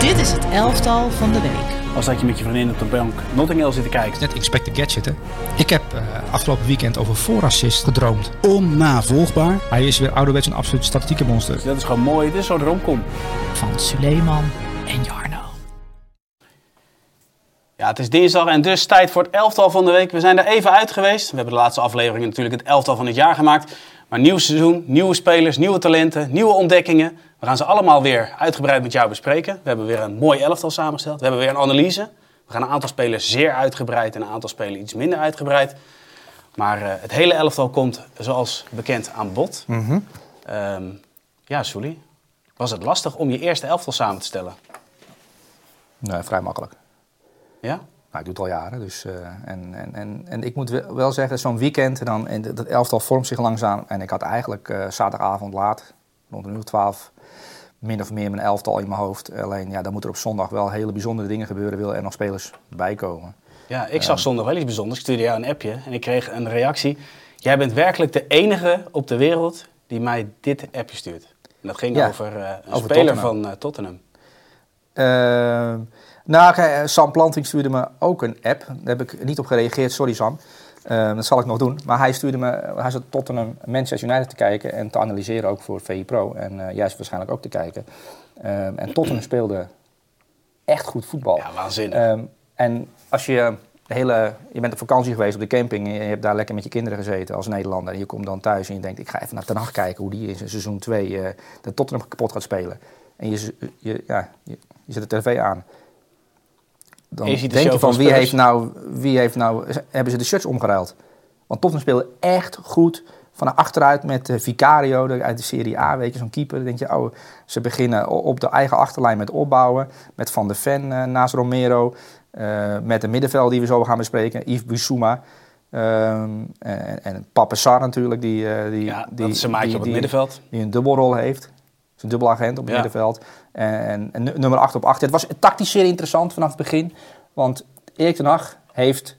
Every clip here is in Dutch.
Dit is het elftal van de week. Als dat je met je vriendin op de bank Notting Hill zit te kijken. Net Inspect the Gadget, hè. Ik heb uh, afgelopen weekend over voorassist gedroomd. Onnavolgbaar. Hij is weer ouderwets een absoluut statistieke monster. Dus dat is gewoon mooi. Dit is zo'n romcom. Van Suleiman en Jarno. Ja, het is dinsdag en dus tijd voor het elftal van de week. We zijn er even uit geweest. We hebben de laatste aflevering natuurlijk het elftal van het jaar gemaakt. Maar nieuw seizoen, nieuwe spelers, nieuwe talenten, nieuwe ontdekkingen. We gaan ze allemaal weer uitgebreid met jou bespreken. We hebben weer een mooi elftal samengesteld. We hebben weer een analyse. We gaan een aantal spelers zeer uitgebreid en een aantal spelers iets minder uitgebreid. Maar uh, het hele elftal komt zoals bekend aan bod. Mm -hmm. um, ja, Sully, was het lastig om je eerste elftal samen te stellen? Nee, vrij makkelijk. Ja? Nou, ik doe het al jaren. Dus, uh, en, en, en, en ik moet wel zeggen, zo'n weekend, dan, en dat elftal vormt zich langzaam. En ik had eigenlijk uh, zaterdagavond laat, rond een uur of twaalf, min of meer mijn elftal in mijn hoofd. Alleen ja, dan moeten er op zondag wel hele bijzondere dingen gebeuren, wil er nog spelers bij komen. Ja, ik zag zondag wel iets bijzonders. Ik stuurde jou een appje en ik kreeg een reactie. Jij bent werkelijk de enige op de wereld die mij dit appje stuurt. En dat ging ja, over uh, een over speler Tottenham. van Tottenham. Uh, nou, kijk, Sam Planting stuurde me ook een app. Daar heb ik niet op gereageerd, sorry Sam. Uh, dat zal ik nog doen. Maar hij stuurde me, hij zat Tottenham Manchester United te kijken en te analyseren ook voor VI Pro. En uh, juist waarschijnlijk ook te kijken. Uh, en Tottenham speelde echt goed voetbal. Ja, waanzinnig. en als je de hele, je bent op vakantie geweest op de camping en je hebt daar lekker met je kinderen gezeten als Nederlander. En je komt dan thuis en je denkt, ik ga even naar Ten Hag kijken hoe die in seizoen 2 de Tottenham kapot gaat spelen. En je, je, ja, je, je zet de tv aan dan je de denk je van van wie heeft, nou, wie heeft nou, hebben ze de shirts omgeruild? Want Tottenham speelde echt goed van achteruit met uh, Vicario uit de Serie A, weet je, zo'n keeper. Dan denk je, oh, ze beginnen op de eigen achterlijn met opbouwen, met Van de Ven uh, naast Romero, uh, met de middenveld die we zo gaan bespreken, Yves Bissouma. Um, en, en Pape natuurlijk, die, die, ja, die, dat is een maatje die, op het die, middenveld. Die een dubbelrol heeft. Een dubbelagent op het ja. middenveld. En, en, nummer 8 op 8. Het was tactisch zeer interessant vanaf het begin. Want Erik ten Hag heeft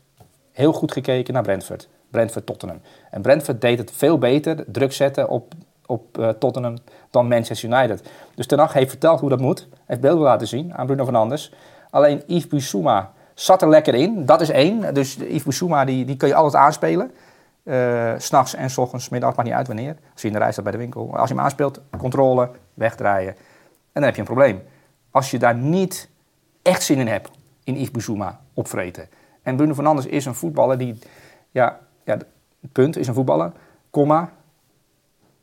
heel goed gekeken naar Brentford. Brentford Tottenham. En Brentford deed het veel beter, druk zetten op, op uh, Tottenham, dan Manchester United. Dus ten Hag heeft verteld hoe dat moet. Heeft beelden laten zien aan Bruno Fernandes. Alleen Yves Bissouma zat er lekker in. Dat is één. Dus Yves Bissouma die, die kun je altijd aanspelen. Uh, S'nachts en s ochtends, middag, maakt niet uit wanneer. Als je in de rij staat bij de winkel. Als je hem aanspeelt, controle, wegdraaien. En dan heb je een probleem. Als je daar niet echt zin in hebt, in Yves Bissouma opvreten. En Bruno Fernandes is een voetballer die, ja, ja punt, is een voetballer, komma,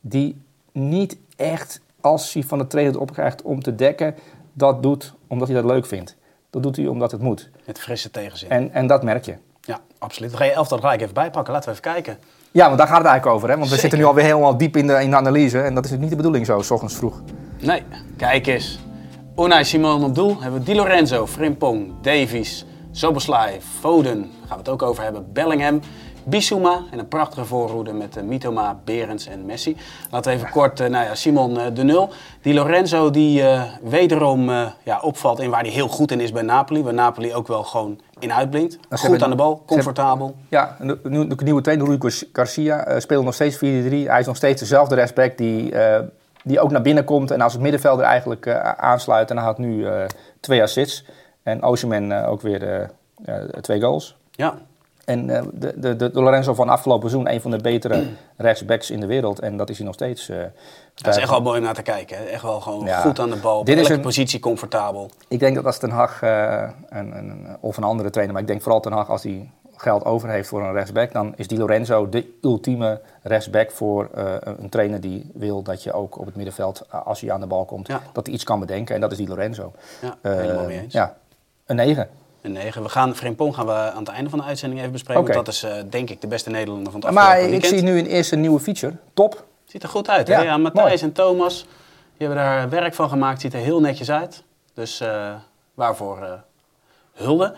die niet echt, als hij van de trainer het opkrijgt om te dekken, dat doet omdat hij dat leuk vindt. Dat doet hij omdat het moet. Met frisse tegenzin. En, en dat merk je. Ja, absoluut. Dan ga je elftal gelijk even bijpakken. Laten we even kijken. Ja, want daar gaat het eigenlijk over. Hè? Want Zeker. we zitten nu alweer helemaal diep in de, in de analyse. En dat is niet de bedoeling zo, s ochtends vroeg. Nee, kijk eens. Unai Simon op doel. Hebben we Di Lorenzo, Frimpong, Davies, Soboslai, Foden. Daar gaan we het ook over hebben. Bellingham, Bissouma en een prachtige voorhoede met uh, Mitoma, Berends en Messi. Laten we even kort, uh, nou ja, Simon uh, de nul. Di Lorenzo die wederom ja, opvalt in waar hij heel goed in is bij Napoli. Waar Napoli ook wel gewoon in uitblinkt. Goed hebben, aan de bal, comfortabel. Ja, de, de, nieuwe trainer, Rui Garcia, speelt nog steeds 4-3. Hij is nog steeds dezelfde respect die die ook naar binnen komt en als het middenvelder eigenlijk uh, aansluit. En hij had nu uh, twee assists. En Osimhen uh, ook weer twee goals. Ja. En de, de, de, Lorenzo van afgelopen seizoen, een van de betere rechtsbacks in de wereld. En dat is hij nog steeds. dat is echt wel mooi om naar te kijken. Hè? Echt wel gewoon ja. goed aan de bal. Op elke een, positie comfortabel. Ik denk dat als Ten Hag, een, een, of een andere trainer, maar ik denk vooral Ten Hag als hij geld over heeft voor een rechtsback, dan is Di Lorenzo de ultieme rechtsback voor uh, een trainer die wil dat je ook op het middenveld, als je aan de bal komt, ja. dat hij iets kan bedenken. En dat is Di Lorenzo. Ja, helemaal uh, mee eens. Ja, een 9. Een 9. We gaan Frimpong gaan we aan het einde van de uitzending even bespreken. Okay. Want dat is uh, denk ik de beste Nederlander van het afgelopen Maar weekend. ik zie nu een eerste nieuwe feature. Top. Ziet er goed uit. Hè? Ja, Ja, Matthijs en Thomas die hebben daar werk van gemaakt. Ziet er heel netjes uit. Dus uh, waarvoor uh, hulde.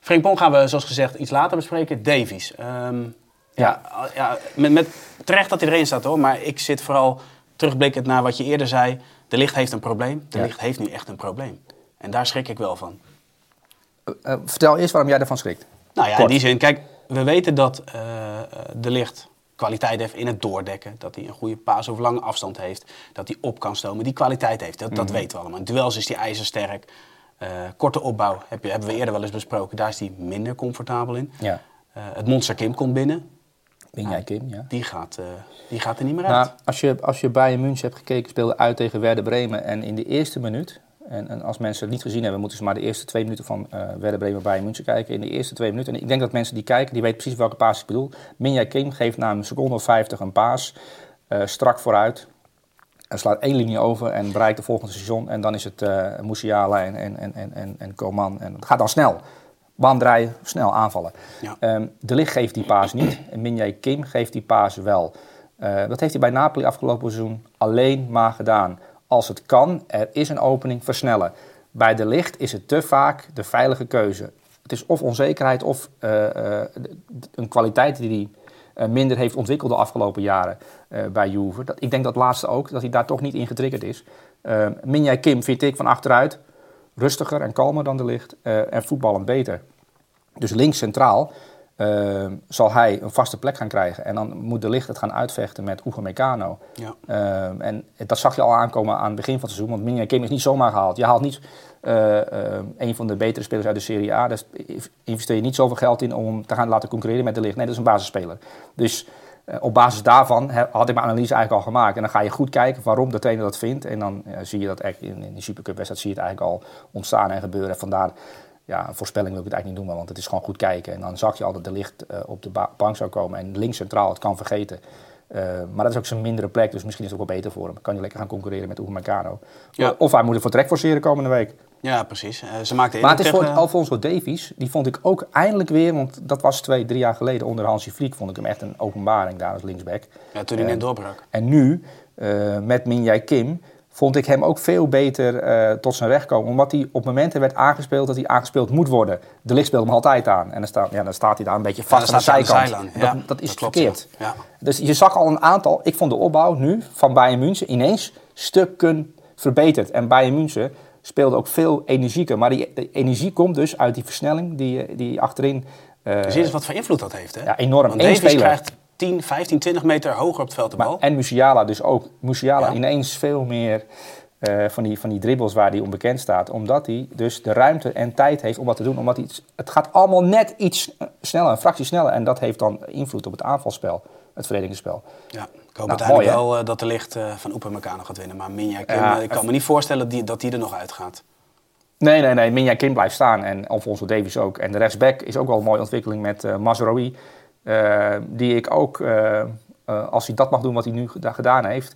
Frimpong gaan we zoals gezegd iets later bespreken. Davies. Um, ja, ja met, met, terecht dat hij erin staat hoor. Maar ik zit vooral terugblikkend naar wat je eerder zei. De licht heeft een probleem. De licht heeft nu echt een probleem. En daar schrik ik wel van. Uh, vertel eerst waarom jij ervan schrikt. Nou ja, Kort. in die zin. Kijk, we weten dat uh, de licht kwaliteit heeft in het doordekken. Dat hij een goede paas of lange afstand heeft. Dat hij op kan stomen. Die kwaliteit heeft. Dat, dat weten we allemaal. In duels is hij ijzersterk. Eh, korte opbouw heb je, hebben we eerder wel eens besproken. Daar is hij minder comfortabel in. Ja. Eh, het monster Kim komt binnen. Ben jij Kim, ja. Die gaat, eh, die gaat er niet meer uit. Nou, als je, als je Bayern München hebt gekeken, speelde uit tegen Werder Bremen. En in de eerste minuut, en, en als mensen het niet gezien hebben, moeten ze maar de eerste twee minuten van eh Werder Bremen Bayern München kijken. In de eerste twee minuten. En ik denk dat mensen die kijken, die weten precies welke paas ik bedoel. Minja Kim geeft na een seconde of 50 een paas, eh, strak vooruit. Hij slaat één linie over en bereikt de volgende station. En dan is het eh Musiala en, en, en, en, en, en Coman. En het gaat dan snel. Draaien, snel aanvallen. Ja. Ehm, de Ligt geeft die paas niet. En Minjay Kim geeft die paas wel. Dat heeft hij bij Napoli afgelopen seizoen alleen maar gedaan. Als het kan, er is een opening, versnellen. Bij de Ligt is het te vaak de veilige keuze. Het is of onzekerheid of eh, eh, een kwaliteit die hij eh, minder heeft ontwikkeld de afgelopen jaren bij Juve. Dat, ik denk dat laatste ook, dat hij daar toch niet in getriggerd is. Uh, Minjay Kim vind ik van achteruit rustiger en kalmer dan de eh, en voetballend beter. Dus links centraal eh, zal hij een vaste plek gaan krijgen. En dan moet de Ligt het gaan uitvechten met Hugo Meccano. Ja. Eh, en dat zag je al aankomen aan het begin van het seizoen. Want Minja Kim is niet zomaar gehaald. Je haalt niet eh, een van de betere spelers uit de Serie A. Daar investeer je niet zoveel geld in om te gaan laten concurreren met de Ligt. Nee, dat is een basisspeler. Dus eh, op basis daarvan had ik mijn analyse eigenlijk al gemaakt. En dan ga je goed kijken waarom de trainer dat vindt. En dan eh, zie je dat eigenlijk in, in die Supercup-wedstrijd zie je het eigenlijk al ontstaan en gebeuren. En vandaar, ja, een voorspelling wil ik het eigenlijk niet noemen, want het is gewoon goed kijken. En dan zag je al dat de licht eh, op de ba- bank zou komen. En links centraal, het kan vergeten. Eh, maar dat is ook zijn mindere plek, dus misschien is het ook wel beter voor hem. Kan hij lekker gaan concurreren met Uwe Meccano. Ja. Of hij moet er voor trek forceren komende week. ja, precies. Eh, ze maakte Maar het is voor Alfonso Davies, die vond ik ook eindelijk weer, want dat was twee, drie jaar geleden onder Hansi Vliek, vond ik hem echt een openbaring daar als linksback. Ja, toen hij net doorbrak. En nu, met Minjai Kim, vond ik hem ook veel beter eh, tot zijn recht komen. Omdat hij op momenten werd aangespeeld dat hij aangespeeld moet worden. De licht speelt hem altijd aan. En dan staat, ja, dan staat hij daar een beetje vast Ja, aan de zijkant. de dat, is dat klopt, verkeerd. ja. Dus je zag al een aantal... Ik vond de opbouw nu van Bayern München ineens stukken verbeterd. En Bayern München speelde ook veel energieker. Maar die de energie komt dus uit die versnelling die, eh, die achterin... je eens wat voor invloed dat heeft, hè? Ja, enorm. Want Eén Davies speler. krijgt 10, 15, 20 meter hoger op het veld de Maar, bal. en Musiala dus ook. Musiala Ja. ineens veel meer eh, van, die, van die dribbles waar hij onbekend staat. Omdat hij dus de ruimte en tijd heeft om wat te doen. Omdat hij, het gaat allemaal net iets sneller, een fractie sneller. En dat heeft dan invloed op het aanvalspel, het verdedigingsspel. Ja, ik hoop Nou, uiteindelijk mooi, wel eh, dat de licht eh, van Oeper Meccano gaat winnen. Maar Minja Kim, Ja, ik kan me niet voorstellen die, dat die er nog uitgaat. Nee, nee, nee. Minja Kim blijft staan en Alfonso Davies ook. En de rechtsback is ook wel een mooie ontwikkeling met Mazraoui. Eh, die ik ook, eh, eh, als hij dat mag doen wat hij nu geda- gedaan heeft...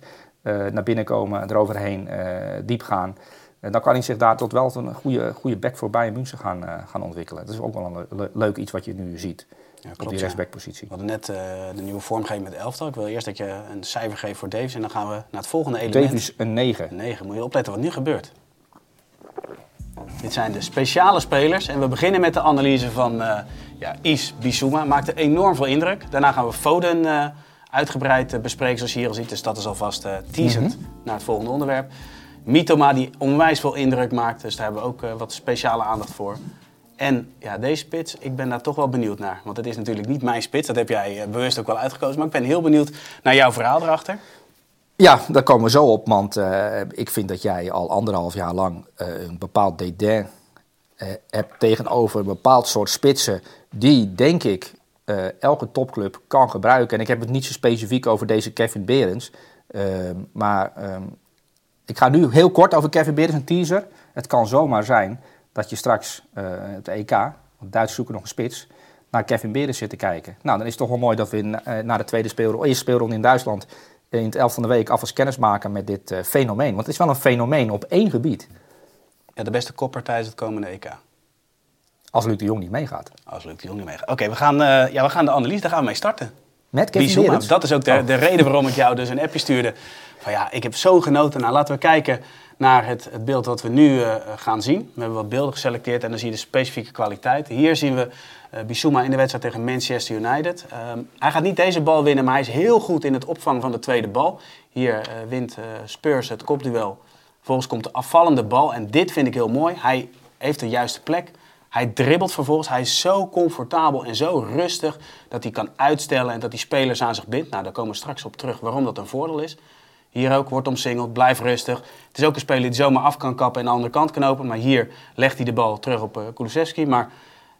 naar binnen komen, eroverheen, diep gaan... dan kan hij zich daar tot wel een goede, goede back voor Bayern München gaan, gaan ontwikkelen. Dat is ook wel een le- le- leuk iets wat je nu ziet Ja, op die ja. rechtsbackpositie. We hadden net de nieuwe vormgeving met elftal. Ik wil eerst dat je een cijfer geeft voor Davies. En dan gaan we naar het volgende element. Davies een 9. 9. Moet je opletten wat nu gebeurt. Dit zijn de speciale spelers. En we beginnen met de analyse van eh ja, Is Bissouma. Maakte enorm veel indruk. Daarna gaan we Foden eh, uitgebreid eh, bespreken zoals je hier al ziet. Dus dat is alvast eh teasend naar het volgende onderwerp. Mitoma die onwijs veel indruk maakt. Dus daar hebben we ook wat speciale aandacht voor. En ja, deze spits, ik ben daar toch wel benieuwd naar. Want het is natuurlijk niet mijn spits. Dat heb jij bewust ook wel uitgekozen. Maar ik ben heel benieuwd naar jouw verhaal erachter. Ja, daar komen we zo op, want eh, ik vind dat jij al anderhalf jaar lang eh, een bepaald dédain eh, hebt tegenover een bepaald soort spitsen die, denk ik, elke topclub kan gebruiken. En ik heb het niet zo specifiek over deze Kevin Berends, eh, maar ehm, ik ga nu heel kort over Kevin Berends, een teaser. Het kan zomaar zijn dat je straks de EK, want Duitsers zoeken nog een spits, naar Kevin Berends zit te kijken. Nou, dan is het toch wel mooi dat we in, de tweede speelronde, eerste speelronde in Duitsland in het elf van de week alvast kennis maken met dit eh, fenomeen. Want het is wel een fenomeen op één gebied, Ja, de beste kopper tijdens het komende EK. als Luc de Jong niet meegaat. Als Luc de Jong niet meegaat. Oké, we, gaan, eh, ja, we gaan de analyse, daar gaan we mee starten. Met Kevin. Dat is ook de, de reden waarom ik jou dus een appje stuurde. Van ja, ik heb zo genoten. Nou, laten we kijken naar het, het beeld wat we nu eh, gaan zien. We hebben wat beelden geselecteerd en dan zie je de specifieke kwaliteit. Hier zien we eh Bissouma in de wedstrijd tegen Manchester United. Ehm, hij gaat niet deze bal winnen, maar hij is heel goed in het opvangen van de tweede bal. Hier eh, wint eh, Spurs het kopduel. Vervolgens komt de afvallende bal en dit vind ik heel mooi. Hij heeft de juiste plek. Hij dribbelt vervolgens. Hij is zo comfortabel en zo rustig dat hij kan uitstellen en dat hij spelers aan zich bindt. Nou, daar komen we straks op terug waarom dat een voordeel is. Hier ook, wordt omsingeld, blijf rustig. Het is ook een speler die zomaar af kan kappen en de andere kant kan openen. Maar hier legt hij de bal terug op uh, Kulusevski. Maar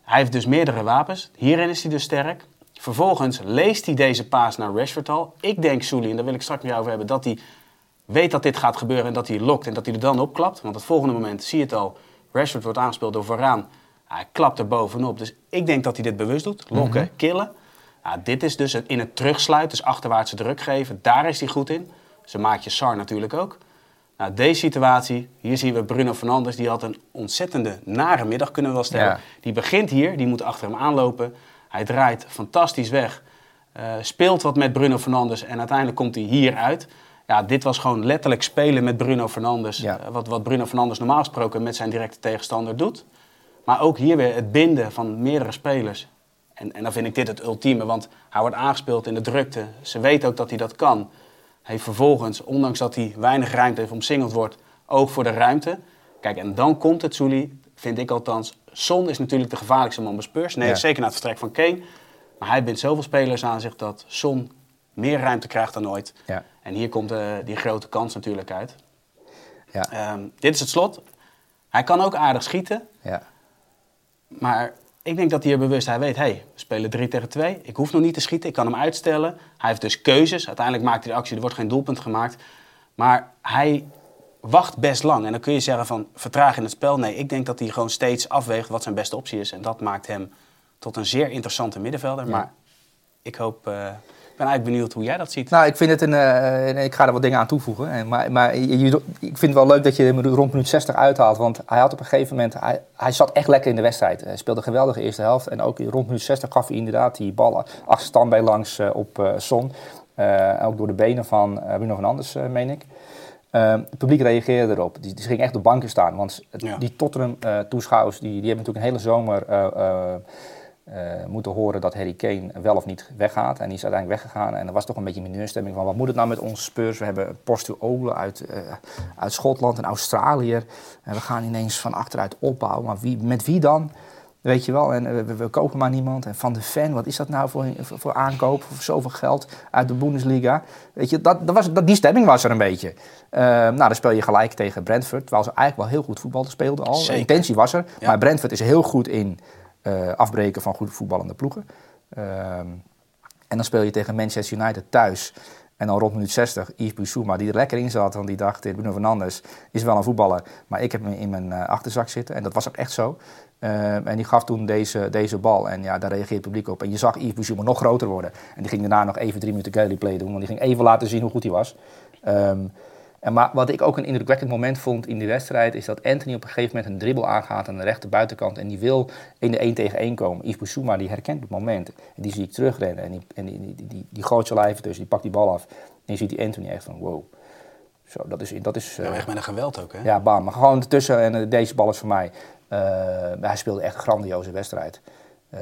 hij heeft dus meerdere wapens. Hierin is hij dus sterk. Vervolgens leest hij deze paas naar Rashford al. Ik denk, Souli, en daar wil ik straks met jou over hebben, dat hij weet dat dit gaat gebeuren en dat hij lokt en dat hij er dan opklapt. Want het volgende moment zie je het al. Rashford wordt aangespeeld door Varaan. Hij klapt er bovenop. Dus ik denk dat hij dit bewust doet. Lokken, mhm. killen. Nou, dit is dus in het terugsluiten, dus achterwaartse druk geven. Daar is hij goed in. Ze maakt je Sar natuurlijk ook. Nou, deze situatie, hier zien we Bruno Fernandes. Die had een ontzettende nare middag, kunnen we wel stellen. Die begint hier, die moet achter hem aanlopen. Hij draait fantastisch weg. Uh, speelt wat met Bruno Fernandes en uiteindelijk komt hij hier uit. Ja, dit was gewoon letterlijk spelen met Bruno Fernandes. Eh, wat, wat Bruno Fernandes normaal gesproken met zijn directe tegenstander doet. Maar ook hier weer het binden van meerdere spelers. En, en dan vind ik dit het ultieme, want hij wordt aangespeeld in de drukte. Ze weten ook dat hij dat kan. Hij heeft vervolgens, ondanks dat hij weinig ruimte heeft omsingeld wordt, oog voor de ruimte. Kijk, en dan komt het, Souli, vind ik althans. Son is natuurlijk de gevaarlijkste man bij Spurs. Nee, zeker na het vertrek van Kane. Maar hij bindt zoveel spelers aan zich dat Son meer ruimte krijgt dan ooit. Ja. En hier komt uh, die grote kans natuurlijk uit. Ja. Um, dit is het slot. Hij kan ook aardig schieten. Ja. Maar ik denk dat hij er bewust, hij weet, hé, hey, we spelen 3 tegen 2. Ik hoef nog niet te schieten, ik kan hem uitstellen. Hij heeft dus keuzes. Uiteindelijk maakt hij de actie, er wordt geen doelpunt gemaakt. Maar hij wacht best lang. En dan kun je zeggen van, vertraag in het spel. Nee, ik denk dat hij gewoon steeds afweegt wat zijn beste optie is. En dat maakt hem tot een zeer interessante middenvelder. Maar ik hoop... Uh, ben eigenlijk benieuwd hoe jij dat ziet. Nou, ik vind het een. Uh, ik ga er wat dingen aan toevoegen. En, maar maar je, ik vind het wel leuk dat je hem rond minuut 60 uithaalt. Want hij had op een gegeven moment. Hij, hij zat echt lekker in de wedstrijd. Hij speelde een geweldige eerste helft. En ook rond minuut 60 gaf hij inderdaad die bal achterstand bij langs uh, op uh, Son. ook door de benen van Bruno van Anders, meen ik. het publiek reageerde erop. Die, die ging echt op banken staan. Want die Tottenham-toeschouwers die, die hebben natuurlijk een hele zomer uh, moeten horen dat Harry Kane wel of niet weggaat. En die is uiteindelijk weggegaan. En er was toch een beetje mineurstemming van wat moet het nou met onze Spurs? We hebben Postuolen uit, uh, uit Schotland en Australië. En we gaan ineens van achteruit opbouwen. Maar wie, met wie dan? Weet je wel, en we, we, kopen maar niemand. En van de fan, wat is dat nou voor, voor aankoop? Voor zoveel geld uit de Bundesliga. Weet je, dat, dat was, dat, die stemming was er een beetje. Uh, nou, dan speel je gelijk tegen Brentford. Terwijl ze eigenlijk wel heel goed voetbal speelden al. De intentie was er. Maar Brentford is heel goed in uh, afbreken van goed voetballende ploegen. Ehm, en dan speel je tegen Manchester United thuis. En dan rond minuut 60, Yves Bissouma, die er lekker in zat. Want die dacht, Bruno Fernandes is wel een voetballer. Maar ik heb hem in mijn uh, achterzak zitten. En dat was ook echt zo. Uh, en die gaf toen deze, deze bal. En ja, daar reageerde het publiek op. En je zag Yves Bissouma nog groter worden. En die ging daarna nog even drie minuten gameplay doen. Want die ging even laten zien hoe goed hij was. Um, en maar wat ik ook een indrukwekkend moment vond in die wedstrijd, is dat Anthony op een gegeven moment een dribbel aangaat aan de rechter buitenkant. En die wil in de 1 tegen 1 komen. Yves Bissouma die herkent het moment. En die zie ik terugrennen. En die, en die, die, die, die gooit zijn lijf tussen, die pakt die bal af. En je ziet die Anthony echt van wow. Zo, dat is, dat is, ja, echt met een geweld ook, hè? Ja, bam. Maar gewoon ertussen en uh, deze bal is voor mij. Uh, hij speelde echt een grandioze wedstrijd. Uh,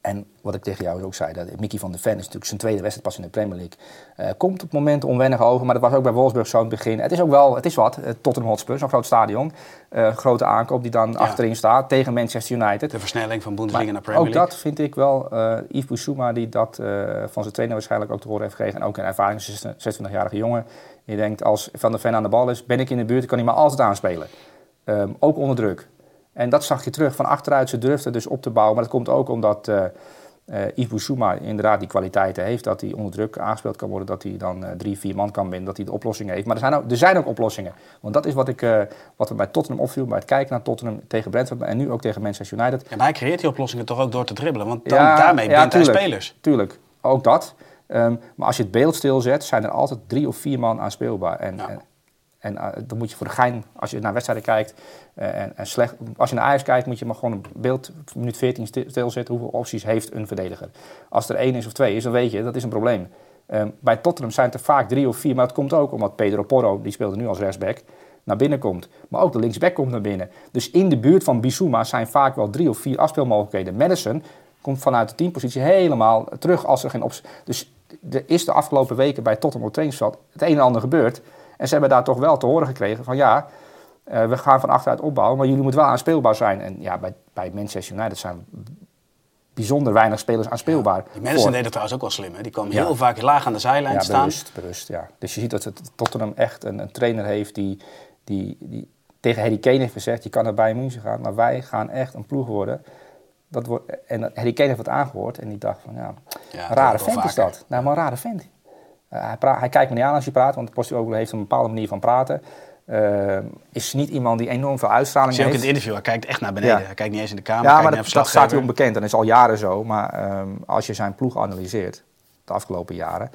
en wat ik tegen jou ook zei, dat Mickey van de Ven is natuurlijk zijn tweede wedstrijd pas in de Premier League. Uh, komt op momenten onwennig over, maar dat was ook bij Wolfsburg zo in het begin. Het is ook wel, het is wat, uh, Tottenham Hotspur, zo'n groot stadion. Uh, grote aankoop die dan achterin staat tegen Manchester United. De versnelling van Bundesliga naar Premier League. Ook dat vind ik wel, Yves Bissouma die dat van zijn trainer waarschijnlijk ook te horen heeft gekregen. En ook een ervaring 26-jarige jongen. Je denkt, als Van der Ven aan de bal is, ben ik in de buurt, kan hij maar altijd aanspelen. Um, ook onder druk. En dat zag je terug van achteruit. Ze durfde dus op te bouwen. Maar dat komt ook omdat uh, uh, Yves Boussouma inderdaad die kwaliteiten heeft. Dat hij onder druk aangespeeld kan worden. Dat hij dan uh, drie, vier man kan binnen. Dat hij de oplossingen heeft. Maar er zijn ook, er zijn ook oplossingen. Want dat is wat, ik, wat er bij Tottenham opviel. Bij het kijken naar Tottenham tegen Brentford. En nu ook tegen Manchester United. Ja, maar hij creëert die oplossingen toch ook door te dribbelen. Want dan, daarmee ja, bindt hij spelers. Tuurlijk, ook dat. Um, maar als je het beeld stilzet, zijn er altijd drie of vier man aanspeelbaar. En, ja. en en uh, dan moet je voor de gein, als je naar wedstrijden kijkt, en, en, slecht, als je naar Ajax kijkt, moet je maar gewoon een beeld, minuut 14 stilzetten, hoeveel opties heeft een verdediger. Als er één is of twee is, dan weet je, dat is een probleem. Um, bij Tottenham zijn het er vaak drie of vier, maar dat komt ook omdat Pedro Porro, die speelde nu als rechtsback, naar binnen komt. Maar ook de linksback komt naar binnen. Dus in de buurt van Bissouma zijn vaak wel drie of vier afspeelmogelijkheden. Madison komt vanuit de teampositie helemaal terug als er geen opties... Dus er is de afgelopen weken bij Tottenham op trainingsveld het een en ander gebeurd... En ze hebben daar toch wel te horen gekregen van ja, uh, we gaan van achteruit opbouwen, maar jullie moeten wel aanspeelbaar zijn. En ja, bij, bij Manchester United zijn bijzonder weinig spelers aanspeelbaar. Die mensen voor. deden het trouwens ook wel slim. Hè? Die kwamen Ja. heel vaak laag aan de zijlijn Ja, staan. bewust, ja. Dus je ziet dat het Tottenham echt een, een trainer heeft die, die, die tegen Harry Kane heeft gezegd... je kan naar Bayern München gaan, maar wij gaan echt een ploeg worden. Dat wordt, en Harry Kane heeft wat aangehoord en die dacht van... ja, Ja, een rare vent is dat. Nou, maar een rare vent. Eh, hij, praat, hij kijkt me niet aan als je praat, want Postecoglou heeft een bepaalde manier van praten. Eh, is niet iemand die enorm veel uitstraling Zie je ook in heeft. het interview. Hij kijkt echt naar beneden. Ja. Hij kijkt niet eens in de kamer. Ja, maar dat, staat hij onbekend. En dat is al jaren zo. Maar ehm, als je zijn ploeg analyseert, de afgelopen jaren,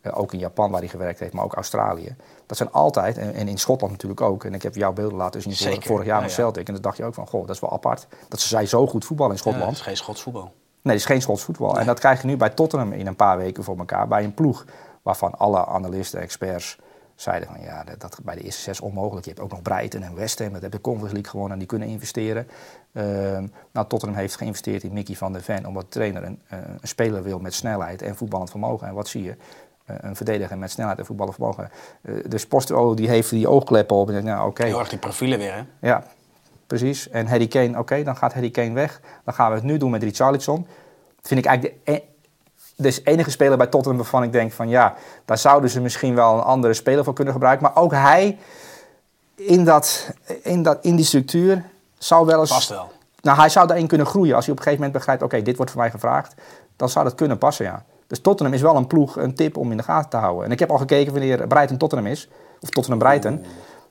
eh, ook in Japan waar hij gewerkt heeft, maar ook Australië. Dat zijn altijd, en, en in Schotland natuurlijk ook. En ik heb jouw beelden laten zien vorig, vorig jaar ja, met ja. Celtic. En dan dacht je ook van, goh, dat is wel apart. Dat ze zij zo goed voetballen in Ja, Schotland. dat is geen Schots voetbal. Nee, dat is geen Schots voetbal. En dat krijg je nu bij Tottenham in een paar weken voor elkaar. Bij een ploeg waarvan alle analisten, experts zeiden van ja, dat, dat bij de eerste zes onmogelijk. Je hebt ook nog Brighton en West Ham, dat hebben de Conference League gewonnen en die kunnen investeren. Ehm, nou, Tottenham heeft geïnvesteerd in Mickey van der Ven omdat de trainer een, eh, een speler wil met snelheid en voetballend vermogen. En wat zie je? Eh, een verdediger met snelheid en voetballend vermogen. Eh, dus Postero die heeft die oogkleppen op en denkt, nou oké, Heel erg die profielen weer, hè? ja, precies. En Harry Kane, oké, dan gaat Harry Kane weg. Dan gaan we het nu doen met Richarlison. Vind ik eigenlijk de, e- dus enige speler bij Tottenham waarvan ik denk van ja, daar zouden ze misschien wel een andere speler voor kunnen gebruiken. Maar ook hij in, dat, in, dat, in die structuur zou wel eens. Past wel. Nou, hij zou daarin kunnen groeien als hij op een gegeven moment begrijpt: oké, dit wordt voor mij gevraagd. Dan zou dat kunnen passen, ja. Dus Tottenham is wel een ploeg, een tip om in de gaten te houden. En ik heb al gekeken wanneer Brighton Tottenham is. Of Tottenham Brighton.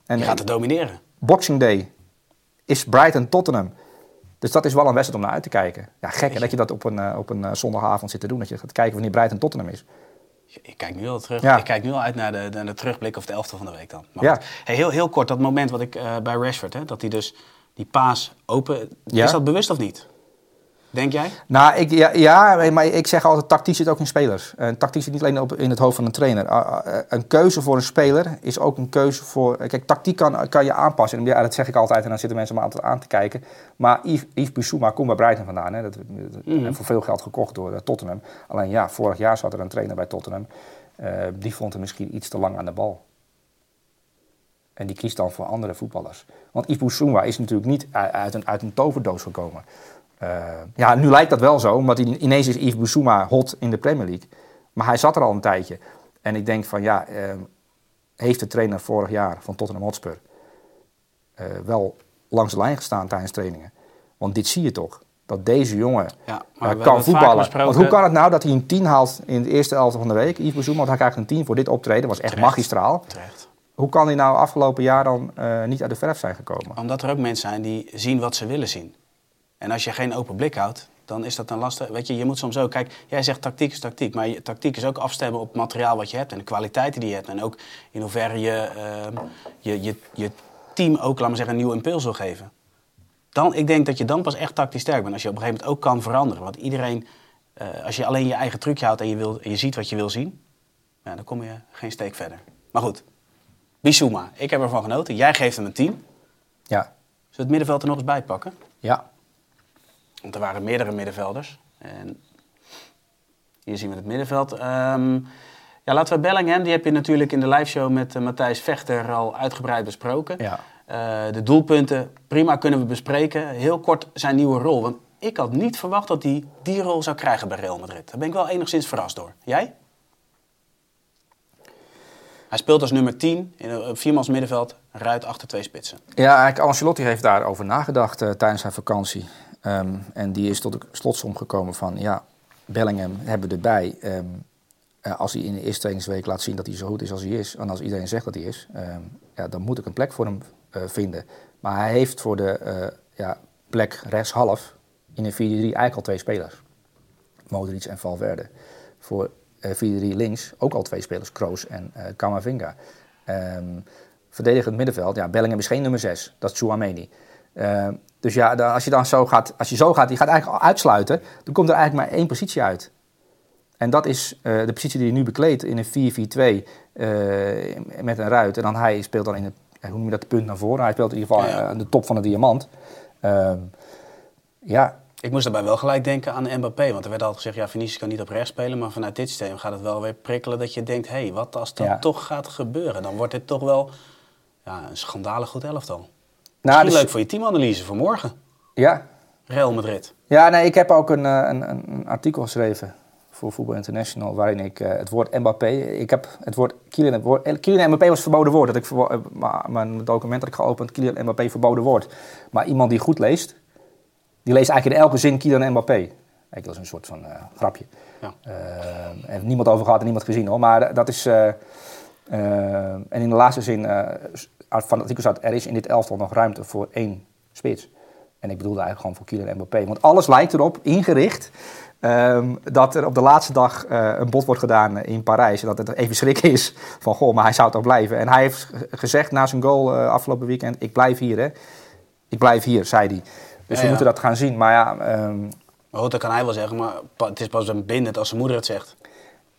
En Je gaat het domineren. Boxing Day is Brighton Tottenham. Dus dat is wel een wedstrijd om naar uit te kijken. Ja, gek hè, dat je dat op een, eh, op een eh, zondagavond zit te doen. Dat je gaat kijken wanneer Brighton Tottenham is. Ik kijk nu al terug. Ja. Ik kijk nu al uit naar de, naar de terugblik of de elfte van de week dan. Maar Ja. Hey, heel, heel kort, dat moment wat ik eh, bij Rashford, hè, dat hij dus die paas open... Ja. Is dat bewust of niet? Denk jij? Nou, ik, ja, ja, maar ik zeg altijd, tactiek zit ook in spelers. En tactiek zit niet alleen op, in het hoofd van een trainer. Ah, Een keuze voor een speler is ook een keuze voor... Kijk, tactiek kan, kan je aanpassen. En ja, dat zeg ik altijd en dan zitten mensen me altijd aan te kijken. Maar Yves, Yves Bissouma komt bij Brighton vandaan. Hè. Dat, dat- En voor veel geld gekocht door eh, Tottenham. Alleen ja, vorig jaar zat er een trainer bij Tottenham. Eh, die vond hem misschien iets te lang aan de bal. En die kiest dan voor andere voetballers. Want Yves Bissouma is natuurlijk niet uit een, uit een toverdoos gekomen. Eh, ja, nu lijkt dat wel zo, omdat ineens is Yves Bissouma hot in de Premier League. Maar hij zat er al een tijdje. En ik denk van ja, eh, heeft de trainer vorig jaar van Tottenham Hotspur eh, wel langs de lijn gestaan tijdens trainingen? Want dit zie je toch, dat deze jongen Ja, maar kan voetballen. Want hoe kan het nou dat hij een 10 haalt in de eerste elfte van de week, Yves Bissouma, want hij krijgt een 10 voor dit optreden, was echt Terecht. magistraal. Terecht. Hoe kan hij nou afgelopen jaar dan eh, niet uit de verf zijn gekomen? Omdat er ook mensen zijn die zien wat ze willen zien. En als je geen open blik houdt, dan is dat dan lastig. Weet je, je moet soms ook... Kijk, jij zegt tactiek is tactiek. Maar je, tactiek is ook afstemmen op het materiaal wat je hebt... en de kwaliteiten die je hebt. En ook in hoeverre je ehm, je, je, je team ook, laat maar zeggen, een nieuw impuls wil geven. Dan, ik denk dat je dan pas echt tactisch sterk bent. Als je op een gegeven moment ook kan veranderen. Want iedereen... eh, als je alleen je eigen trucje houdt en je, wil, je ziet wat je wil zien... Dan kom je geen steek verder. Maar goed, Bissouma. Ik heb ervan genoten. Jij geeft hem een 10. Zullen Ja, we het middenveld er nog eens bij pakken? ja. Want er waren meerdere middenvelders. En hier zien we het middenveld. Ehm, ja, laten we Bellingham, die heb je natuurlijk in de liveshow met eh, Matthijs Vechter al uitgebreid besproken. Ja. Eh, de doelpunten, prima kunnen we bespreken. Heel kort zijn nieuwe rol. Want ik had niet verwacht dat hij die rol zou krijgen bij Real Madrid. Daar ben ik wel enigszins verrast door. Jij? Hij speelt als nummer 10 in een viermans middenveld, ruit achter twee spitsen. Ja, eigenlijk Ancelotti heeft daarover nagedacht eh, tijdens zijn vakantie. Ehm, en die is tot de slotsom gekomen van, ja, Bellingham hebben we erbij. Ehm, eh, als hij in de eerste trainingsweek laat zien dat hij zo goed is als hij is, en als iedereen zegt dat hij is, ehm, ja, dan moet ik een plek voor hem eh, vinden. Maar hij heeft voor de eh, ja, plek in een 4-3 eigenlijk al twee spelers. Modric en Valverde. Voor eh 4-3 links ook al twee spelers, Kroos en Camavinga. Ehm, verdedigend middenveld, ja, Bellingham is geen nummer 6, dat is Chouameni. Dus ja, dan- als je dan zo gaat, als je zo gaat, die gaat eigenlijk al uitsluiten, dan komt er eigenlijk maar één positie uit. En dat is eh, de positie die hij nu bekleedt in een 4-4-2 eh, met een ruit. En dan hij speelt dan in het, hoe noem je dat, punt naar voren. Hij speelt in ieder geval Ja, eh, aan de top van de diamant. Ehm, ja, Ik moest daarbij wel gelijk denken aan Mbappé. Want er werd altijd gezegd, ja, Vinicius kan niet op rechts spelen. Maar vanuit dit systeem gaat het wel weer prikkelen dat je denkt... hé, hey, wat als dat Ja. toch gaat gebeuren? Dan wordt dit toch wel ja, een schandalig goed elftal. Nou, dus- leuk voor je teamanalyse voor morgen. ja, Real Madrid. Ja, nee, ik heb ook een, eh, een, een, artikel geschreven voor Voetbal International waarin ik eh, het woord Mbappé, ik heb het woord Kylian, het woord, eh, Kylian Mbappé was verboden woord. Dat ik mijn document dat ik geopend, Kylian Mbappé verboden woord. Maar iemand die goed leest, die leest eigenlijk in elke zin Kylian Mbappé. Eigenlijk dat is een soort van grapje. Ja. Heeft niemand over gehad en niemand gezien hoor. Maar dat is. en in de laatste zin van het artikel staat: er is in dit elftal nog ruimte voor één spits. En ik bedoelde eigenlijk gewoon voor Kylian Mbappé. Want alles lijkt erop ingericht ehm, dat er op de laatste dag eh, een bod wordt gedaan in Parijs. En dat het even schrik is van goh, maar hij zou toch blijven. En hij heeft ge- gezegd na zijn goal eh, afgelopen weekend: ik blijf hier hè. Ik blijf hier, zei hij. Dus Ja, we ja. moeten dat gaan zien. Maar ja, ehm, Maar goed, dat kan hij wel zeggen, maar het is pas een bindend als zijn moeder het zegt.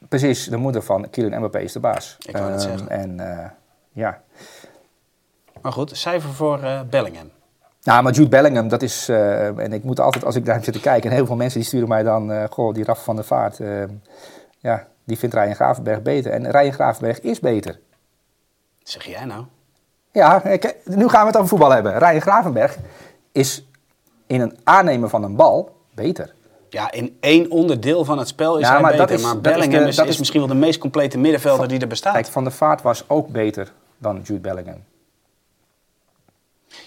Precies, de moeder van Kylian Mbappé is de baas. Ik wou net Ehm, zeggen. En eh, ja. Maar goed, cijfer voor eh, Bellingham. Nou, maar Jude Bellingham, dat is... eh, en ik moet altijd, als ik hem zit te kijken... en heel veel mensen die sturen mij dan... eh, goh, die Raf van der Vaart... ja, die vindt Ryan Gravenberg beter. En Ryan Gravenberg is beter. Zeg jij nou? Ja, ik- nu gaan we het over voetbal hebben. Ryan Gravenberg is in een aannemen van een bal beter. Ja, in één onderdeel van het spel is Ja, hij maar beter. is- maar dat is Bellingham de- is, dat is is- misschien wel de meest complete middenvelder die er bestaat. Kijk, Van der Vaart was ook beter dan Jude Bellingham.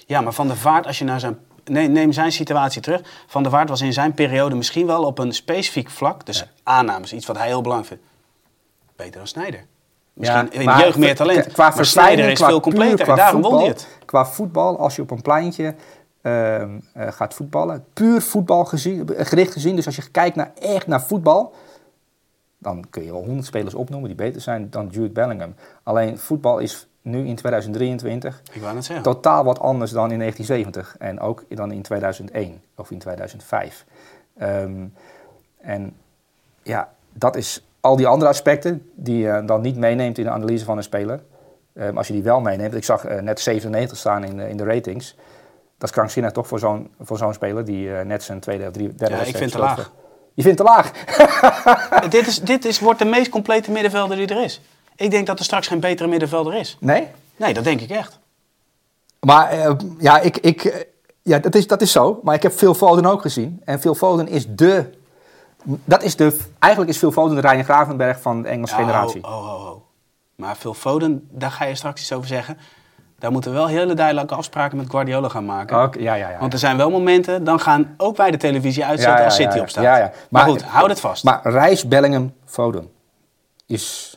Ja, maar Van der Vaart, als je naar zijn... Nee, neem zijn situatie terug. Van der Vaart was in zijn periode misschien wel op een specifiek vlak, dus aannames, iets wat hij heel belangrijk vindt, beter dan Snijder. Misschien in de maar jeugd meer talent. Qua maar is qua veel completer. qua Daarom won voetbal, hij het. Qua voetbal, als je op een pleintje ehm, eh, gaat voetballen, puur voetbal gezien, gericht gezien, dus als je kijkt naar, echt naar voetbal, dan kun je wel honderd spelers opnoemen die beter zijn dan Jude Bellingham. Alleen voetbal is nu in 2023 Ik wou net zeggen. totaal wat anders dan in 1970 en ook dan in 2001 of in 2005. Ehm, en ja, dat is al die andere aspecten die je dan niet meeneemt in de analyse van een speler. Ehm, als je die wel meeneemt, ik zag eh, net 97 staan in, de- in de ratings. Dat is krankzinnig toch voor zo'n, voor zo'n speler die eh, net zijn tweede of drie, derde Ja, ik vind te gespeeld laag. Je vindt te laag? dit is, dit is, wordt de meest complete middenvelder die er is. Ik denk dat er straks geen betere middenvelder is. Nee? Nee, dat denk ik echt. Maar eh, ja, ik, ik, eh, ja dat, is, dat is zo. Maar ik heb Phil Foden ook gezien. En Phil Foden is de... Dat is de eigenlijk is Phil Foden de Ryan Gravenberg van de Engelse Ja, generatie. Oh, oh, oh, oh. Maar Phil Foden, daar ga je straks iets over zeggen. Daar moeten we wel hele duidelijke afspraken met Guardiola gaan maken. Ja, ja, ja. Want er zijn wel momenten, dan gaan ook wij de televisie uitzetten als City opstaat. Ja, ja. Maar, goed, houd het vast. Maar Reis, Bellingham, Foden. Is,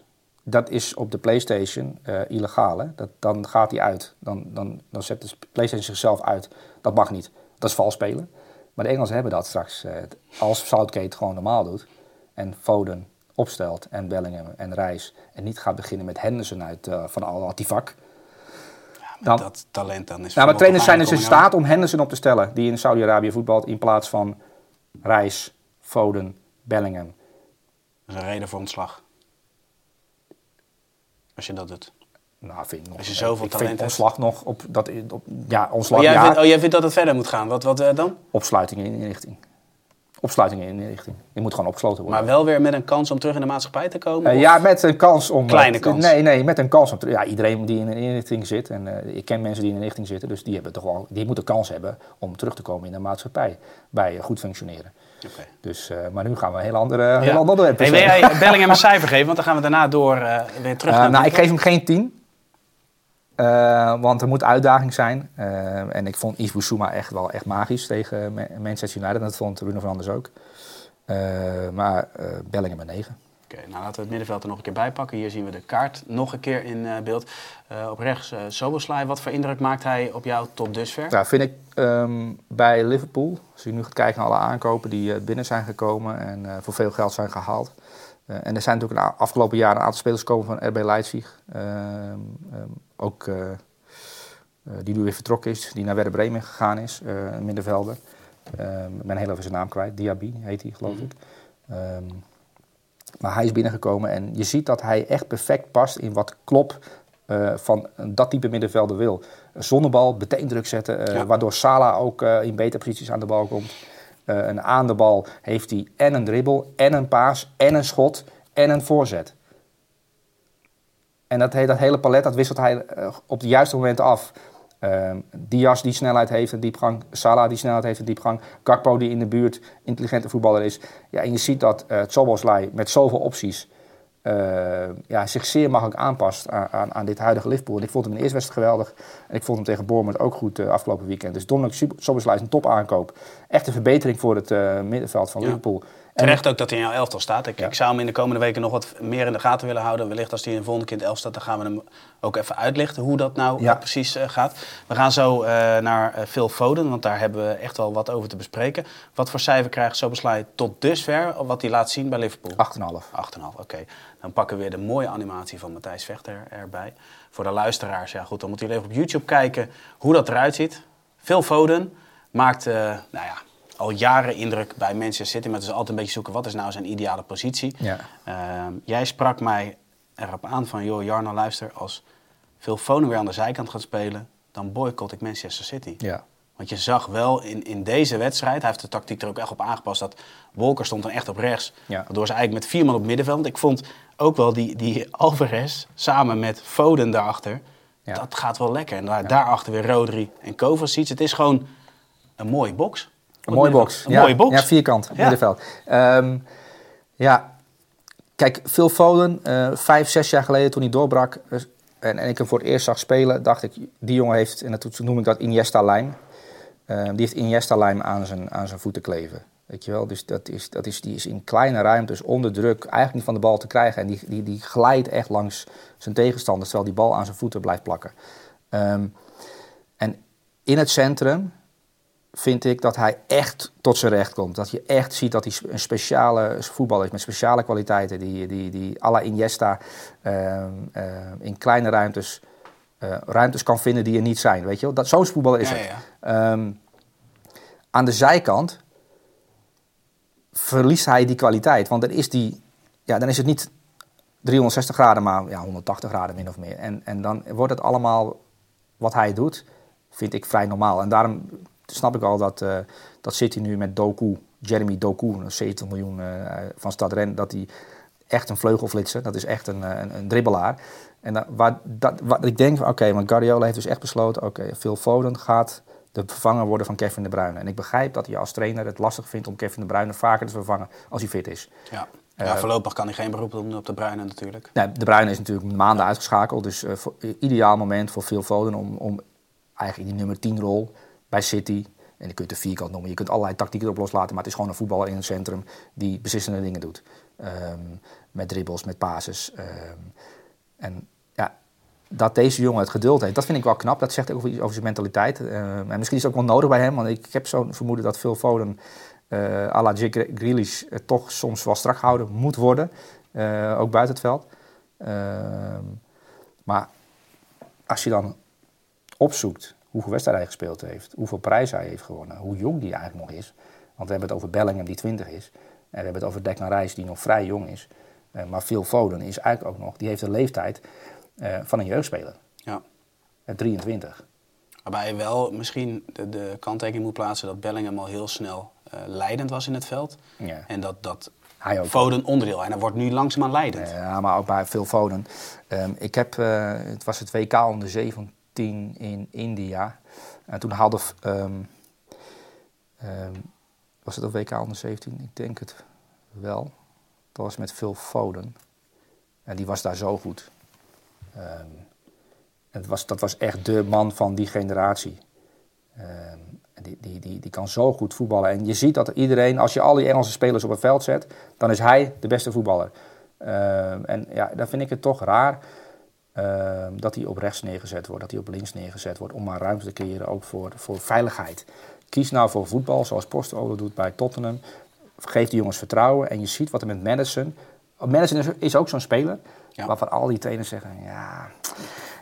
dat is op de PlayStation eh, illegaal. Hè? Dat, dan gaat hij uit. Dan, dan, dan zet de PlayStation zichzelf uit. Dat mag niet. Dat is vals spelen. Maar de Engelsen hebben dat straks. eh, als Southgate gewoon normaal doet. En Foden opstelt. En Bellingham en Reis. En niet gaat beginnen met Henderson uit eh, van al Ativak. Met dan- dat talent dan is Nou, maar trainers zijn dus in staat om Henderson op te stellen. Die in Saudi-Arabië voetbalt. In plaats van Reis, Foden, Bellingham. Dat is een reden voor ontslag. Als je dat doet. Nou, vind ik nog. Als je zoveel talent vind hebt. ontslag nog op dat op, ja ontslag Oh jij, ja, vindt, oh, jij vindt dat het verder moet gaan. Wat, wat eh, dan? opsluiting in inrichting. Opsluiting in inrichting. Je moet gewoon opgesloten worden. Maar wel weer met een kans om terug in de maatschappij te komen? Eh, ja, met een kans om. Kleine eh, kans. Nee, nee, met een kans om. te- Ja, iedereen die in een inrichting zit en ik ken mensen die in een inrichting zitten, dus die hebben toch wel, die moeten kans hebben om terug te komen in de maatschappij bij goed functioneren. Oké. Dus, eh, maar nu gaan we een heel andere, heel Ja. ander onderwerp. Hey, wil jij Bellingham een cijfer geven? Want dan gaan we daarna door eh, weer terug Eh, naar... nou, ik geef hem geen 10. Eh, want er moet uitdaging zijn. Eh, en ik vond Isbusuma echt wel echt magisch tegen Ma- Manchester United. En dat vond Bruno Fernandes ook. Eh, maar eh Bellingham een 9. Oké, nou laten we het middenveld er nog een keer bij pakken. Hier zien we de kaart nog een keer in eh, beeld. Eh, op rechts uh, Soboslai. Wat voor indruk maakt hij op jou tot dusver? Nou, vind ik ehm, bij Liverpool, als je nu gaat kijken naar alle aankopen die binnen zijn gekomen en voor veel geld zijn gehaald. Eh, en er zijn natuurlijk a- afgelopen jaar een aantal spelers gekomen van RB Leipzig. Ehm, ehm, ook die nu weer vertrokken is, die naar Werder Bremen gegaan is, middenvelder. Ik ben heel even zijn naam kwijt, Diaby heet hij geloof ik. Ehm, maar hij is binnengekomen en je ziet dat hij echt perfect past in wat Klopp eh, van dat type middenvelder wil. Een zonnebal, meteen druk zetten, eh, Ja. waardoor Salah ook eh, in betere posities aan de bal komt. Eh, en aan de bal heeft hij en een dribbel, en een paas, en een schot, en een voorzet. En dat, dat hele palet, dat wisselt hij op de juiste momenten af. Diaz die snelheid heeft en diepgang. Salah die snelheid heeft en diepgang. Gakpo die in de buurt intelligente voetballer is. Ja, en je ziet dat Soboslai met zoveel opties eh, ja, zich zeer makkelijk aanpast aan, aan, aan dit huidige Liverpool. En ik vond hem in de eerste wedstrijd geweldig. En ik vond hem tegen Bournemouth ook goed eh, afgelopen weekend. Dus Dominic Soboslai is een topaankoop. Echt een verbetering voor het middenveld van Ja. Liverpool. Terecht ook dat hij in jouw elftal staat. Ik, Ja. ik zou hem in de komende weken nog wat meer in de gaten willen houden. Wellicht als hij in de volgende keer in het elf staat, dan gaan we hem ook even uitlichten hoe dat nou Ja. precies eh, gaat. We gaan zo eh, naar eh, Phil Foden, want daar hebben we echt wel wat over te bespreken. Wat voor cijfer krijgt Soboslai tot dusver, wat hij laat zien bij Liverpool? 8,5. 8,5, oké. Dan pakken we weer de mooie animatie van Matthijs Vechter erbij. Voor de luisteraars, ja goed, dan moeten jullie even op YouTube kijken hoe dat eruit ziet. Phil Foden maakt, nou ja, al jaren indruk bij Manchester City. Maar het is altijd een beetje zoeken, wat is nou zijn ideale positie? Ja. Ehm, jij sprak mij erop aan van, joh Jarno, luister, als Phil Foden weer aan de zijkant gaat spelen, dan boycott ik Manchester City. Ja. Want je zag wel in, in deze wedstrijd, hij heeft de tactiek er ook echt op aangepast, dat Wolker stond dan echt op rechts. Ja. Waardoor ze eigenlijk met vier man op middenveld. Ik vond ook wel die, die Alvarez samen met Foden daarachter, Ja. dat gaat wel lekker. En daar, daarachter weer Rodri en Kovacic. Het is gewoon een mooie box. Een mooie box. Een ja, mooie box. Ja, vierkant, Ja. middenveld. Ehm, ja, kijk, Phil Foden, eh, vijf, zes jaar geleden toen hij doorbrak... eh, en, en ik hem voor het eerst zag spelen, dacht ik... die jongen heeft, en dat noem ik dat Iniesta-lijm... Ehm, die heeft Iniesta-lijm aan zijn, aan zijn voeten kleven. Weet je wel? Dus dat is, dat is, die is in kleine ruimtes onder druk eigenlijk niet van de bal te krijgen. En die, die, die glijdt echt langs zijn tegenstander... terwijl die bal aan zijn voeten blijft plakken. Ehm, en in het centrum vind ik dat hij echt tot zijn recht komt. Dat je echt ziet dat hij een speciale voetballer is met speciale kwaliteiten. Die, die, die à la Iniesta ehm, ehm, in kleine ruimtes, eh, ruimtes kan vinden die er niet zijn. Weet je wel? Dat, zo'n voetballer is Ja, het. ja. Ehm, aan de zijkant verliest hij die kwaliteit. Want dan is, die, ja, dan is het niet 360 graden, maar ja, 180 graden min of meer. En, en dan wordt het allemaal wat hij doet, vind ik vrij normaal. En daarom snap ik al dat, eh, dat City nu met Doku, Jeremy Doku, een 70 miljoen eh, van Stad Ren, dat hij echt een vleugelflitser, dat is echt een, eh, een, een dribbelaar. En dat, waar, dat, wat ik denk, oké, maar Guardiola heeft dus echt besloten, oké, Phil Foden gaat de vervanger worden van Kevin De Bruyne. En ik begrijp dat hij als trainer het lastig vindt om Kevin De Bruyne vaker te vervangen als hij fit is. Ja. Ja, voorlopig kan hij geen beroep doen op de Bruine natuurlijk. Nee, de Bruyne is natuurlijk maanden uitgeschakeld. Dus voor, ideaal moment voor Phil Foden om, om eigenlijk die nummer 10 rol bij City. En je kunt de vierkant noemen. Je kunt allerlei tactieken erop loslaten. Maar het is gewoon een voetballer in het centrum die beslissende dingen doet. Ehm, met dribbles, met passes. ehm, en ja, dat deze jongen het geduld heeft, dat vind ik wel knap. Dat zegt ook iets over zijn mentaliteit. Ehm, en misschien is het ook wel nodig bij hem. Want ik, heb zo'n vermoeden dat Phil Foden eh à la Grealish eh, toch soms wel strak gehouden moet worden. Eh, ook buiten het veld. Maar als je dan opzoekt hoeveel wedstrijden hij gespeeld heeft, hoeveel prijzen hij heeft gewonnen, hoe jong die eigenlijk nog is. Want we hebben het over Bellingham die 20 is. En we hebben het over Declan Rice die nog vrij jong is. Eh, maar Phil Foden is eigenlijk ook nog, die heeft de leeftijd eh, van een jeugdspeler. Ja. Eh, 23. Waarbij je wel misschien de, de kanttekening moet plaatsen dat Bellingham al heel snel eh, leidend was in het veld. Ja. En dat, dat Hij ook. Foden onderdeel. En hij wordt nu langzaamaan leidend. Ja, maar ook bij Phil Foden. Ehm, ik heb, eh, het was het WK onder 17 in India. En toen haalde, ehm, ehm, was het op WK onder 17? Ik denk het wel. Dat was met Phil Foden. En die was daar zo goed. Ehm, het was, dat was echt de man van die generatie. En die, die, die, die kan zo goed voetballen. En je ziet dat iedereen, als je al die Engelse spelers op het veld zet, dan is hij de beste voetballer. En ja, dan vind ik het toch raar ehm, dat hij op rechts neergezet wordt, dat hij op links neergezet wordt, om maar ruimte te creëren ook voor, voor veiligheid. Kies nou voor voetbal, zoals Postolo doet bij Tottenham. Geef die jongens vertrouwen en je ziet wat er met Madison... Madison is, is ook zo'n speler, Ja. waarvan al die trainers zeggen... Ja,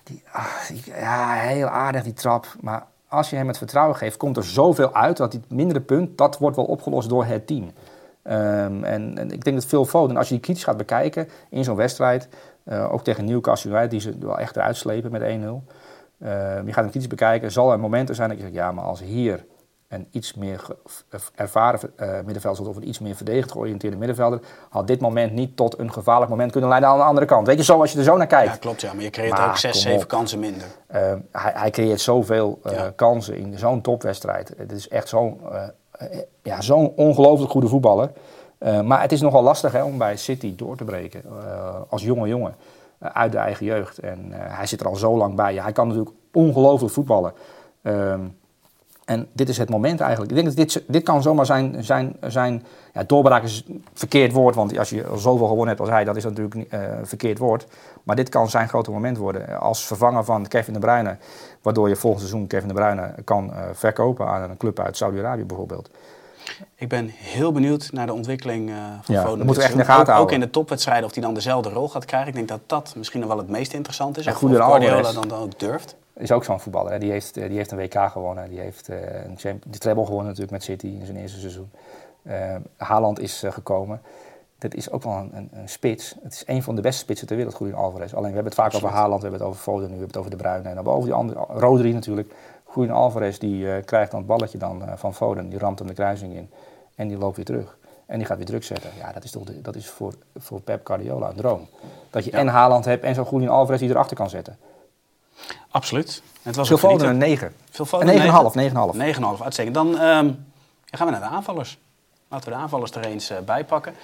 die, ah, die- ja, heel aardig die trap, maar als je hem het vertrouwen geeft, komt er zoveel uit dat die mindere punt, dat wordt wel opgelost door het team. Ehm, en, en ik denk dat Phil Foden, als je die kritisch gaat bekijken in zo'n wedstrijd, eh, ook tegen Newcastle United, die ze wel echt eruit slepen met 1-0. Ehm, je gaat hem kritisch bekijken, zal er momenten zijn dat je zegt, ja, maar als hier een iets meer ervaren eh, middenvelder of een iets meer verdedigend georiënteerde middenvelder, had dit moment niet tot een gevaarlijk moment kunnen leiden aan de andere kant. Weet je, zo als je er zo naar kijkt. Ja, klopt ja, maar je creëert Maar ook zes, zeven kansen minder. Uh, hij, hij creëert zoveel uh, Ja. kansen in zo'n topwedstrijd. Het is echt zo'n uh, ja, zo'n ongelooflijk goede voetballer. Uh, maar het is nogal lastig hè, om bij City door te breken uh, als jonge jongen uh, uit de eigen jeugd. En hij zit er al zo lang bij. Hij kan natuurlijk ongelooflijk voetballen. Um, en dit is het moment eigenlijk. Ik denk dat dit, dit kan zomaar zijn, zijn, zijn ja, doorbraak is een verkeerd woord, want als je zoveel gewonnen hebt als hij, dat is natuurlijk een verkeerd woord. Maar dit kan zijn grote moment worden als vervanger van Kevin de Bruyne, waardoor je volgend seizoen Kevin de Bruyne kan verkopen aan een club uit Saudi-Arabië bijvoorbeeld. Ik ben heel benieuwd naar de ontwikkeling uh, van ja, Foden. Dat moeten we echt in de gaten ook, houden. ook in de topwedstrijden of hij dan dezelfde rol gaat krijgen. Ik denk dat dat misschien nog wel het meest interessant is. En of Guardiola dan, dan ook durft. Is ook zo'n voetballer. Hè? Die, heeft, die heeft een WK gewonnen. Die heeft uh, een de treble gewonnen natuurlijk met City in zijn eerste seizoen. Uh, Haaland is gekomen. Dat is ook wel een, een, een, spits. Het is een van de beste spitsen ter wereld, Julian Alvarez. Alleen we hebben het vaak Absoluut. over Haaland, we hebben het over Foden, nu we hebben het over De Bruyne. En dan over die andere, Rodri natuurlijk. Julian Alvarez die uh, krijgt dan het balletje dan, uh, van Foden. Die ramt hem de kruising in. En die loopt weer terug. En die gaat weer druk zetten. Ja, dat is, toch de, dat is voor, voor Pep Guardiola een droom. Dat je Ja. en Haaland hebt en zo'n Julian Alvarez die erachter kan zetten. Absoluut. Het was Veel Foden genieten. een 9. Veel Foden Een 9,5. negen? 9,5. 9,5, uitstekend. Dan ehm, ja, gaan we naar de aanvallers. Laten we de aanvallers er eens uh, bij pakken.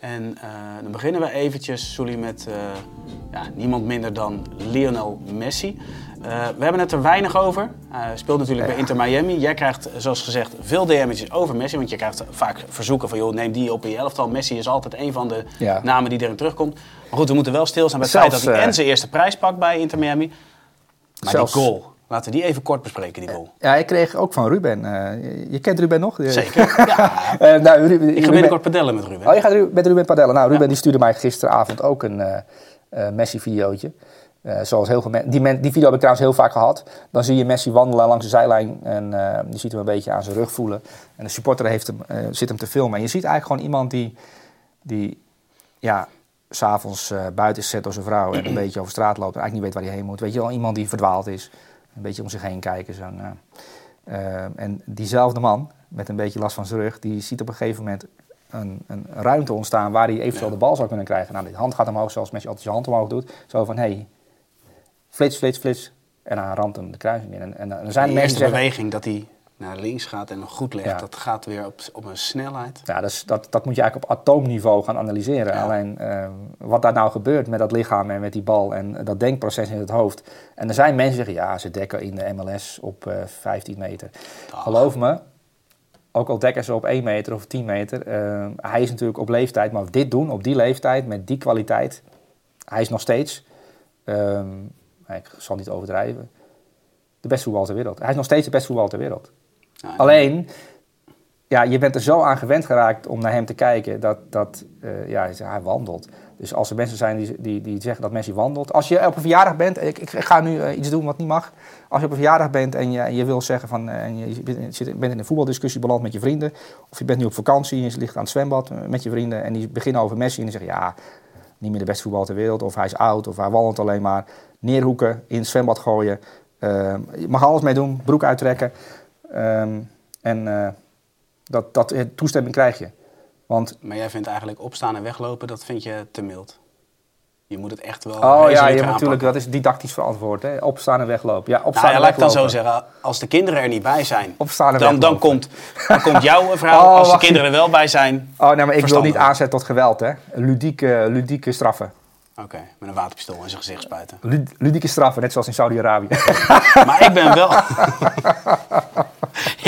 En uh, dan beginnen we eventjes, Sully, met uh, ja, niemand minder dan Lionel Messi. Uh, we hebben het er weinig over. Hij speelt natuurlijk ja. bij Inter Miami. Jij krijgt, zoals gezegd, veel DM'tjes over Messi. Want je krijgt vaak verzoeken van, joh, neem die op in je elftal. Messi is altijd een van de Ja. namen die erin terugkomt. Maar goed, we moeten wel stilstaan bij het Zelfs, feit dat hij eh, en zijn eerste prijs pakt bij Inter Miami. Maar Zelfs- die goal, laten we die even kort bespreken, die goal. Ja, ik kreeg ook van Ruben. eh, je, kent Ruben nog? Zeker, ja. Eh, nou, Ruben, Ik ga binnenkort padellen met Ruben. Oh, je gaat met Ruben Padella. Nou, Ruben Ja. die stuurde mij gisteravond ook een eh, eh, Messi-videootje. Eh, zoals heel veel mensen. Die, men- die video heb ik trouwens heel vaak gehad. Dan zie je Messi wandelen langs de zijlijn. En eh, je ziet hem een beetje aan zijn rug voelen. En de supporter heeft hem, eh, zit hem te filmen. En je ziet eigenlijk gewoon iemand die. die ja, s'avonds buiten is gezet door zijn vrouw. en een beetje over straat loopt. en eigenlijk niet weet waar hij heen moet. Weet je wel, iemand die verdwaald is. Een beetje om zich heen kijken. Zo'n, eh, en diezelfde man, met een beetje last van zijn rug. die ziet op een gegeven moment een, een ruimte ontstaan waar hij eventueel de bal zou kunnen krijgen. Nou, de hand gaat omhoog zoals Messi altijd zijn hand omhoog doet. Zo van, hé, hey, flits, flits, flits. En dan ramt hem de kruising in. En, en, dan zijn Die mensen eerste zeggen... beweging dat hij naar links gaat en nog goed legt, Ja. dat gaat weer op, op een snelheid. Ja, dat, is- dat, dat moet je eigenlijk op atoomniveau gaan analyseren. Ja. Alleen eh, wat daar nou gebeurt met dat lichaam en met die bal en dat denkproces in het hoofd. En er zijn mensen die zeggen, ja, ze dekken in de MLS op eh 15 meter. Geloof me, ook al dekken ze op 1 meter of 10 meter. eh, hij is natuurlijk op leeftijd, maar dit doen op die leeftijd met die kwaliteit. Hij is nog steeds, ehm, ik zal niet overdrijven, de beste voetballer ter wereld. Hij is nog steeds de beste voetballer ter wereld. En- Alleen, ja, je bent er zo aan gewend geraakt om naar hem te kijken dat, dat eh, ja, hij wandelt. Dus als er mensen zijn die, die, die zeggen dat Messi wandelt. Als je op een verjaardag bent, ik, ik ga nu eh, iets doen wat niet mag. Als je op een verjaardag bent en je, en je wil zeggen van, eh, en je bent, zit- bent in een voetbaldiscussie beland met je vrienden. Of je bent nu op vakantie en je ligt aan het zwembad met je vrienden. En die beginnen over Messi en die zeggen ja, niet meer de beste voetballer ter wereld. Of hij is oud of hij wandelt alleen maar. Neerhoeken, in het zwembad gooien. Eh, je mag alles mee doen, broek uittrekken. Ehm, en eh, dat, dat eh, toestemming krijg je. Want Maar jij vindt eigenlijk opstaan en weglopen, dat vind je te mild. Je moet het echt wel Oh ja, je natuurlijk, dat is didactisch verantwoord. Hè? Opstaan en weglopen. Ja, opstaan Nou ja, laat ik dan zo zeggen, als de kinderen er niet bij zijn, Opstaan en dan, dan, komt, dan komt jouw vrouw, Oh, als de kinderen er wel bij zijn, Oh, nee, maar ik wil niet aanzetten tot geweld, hè. Ludieke, ludieke straffen. Oké, met een waterpistool in zijn gezicht spuiten. Lu- Ludieke straffen, net zoals in Saudi-Arabië. Maar ik ben wel,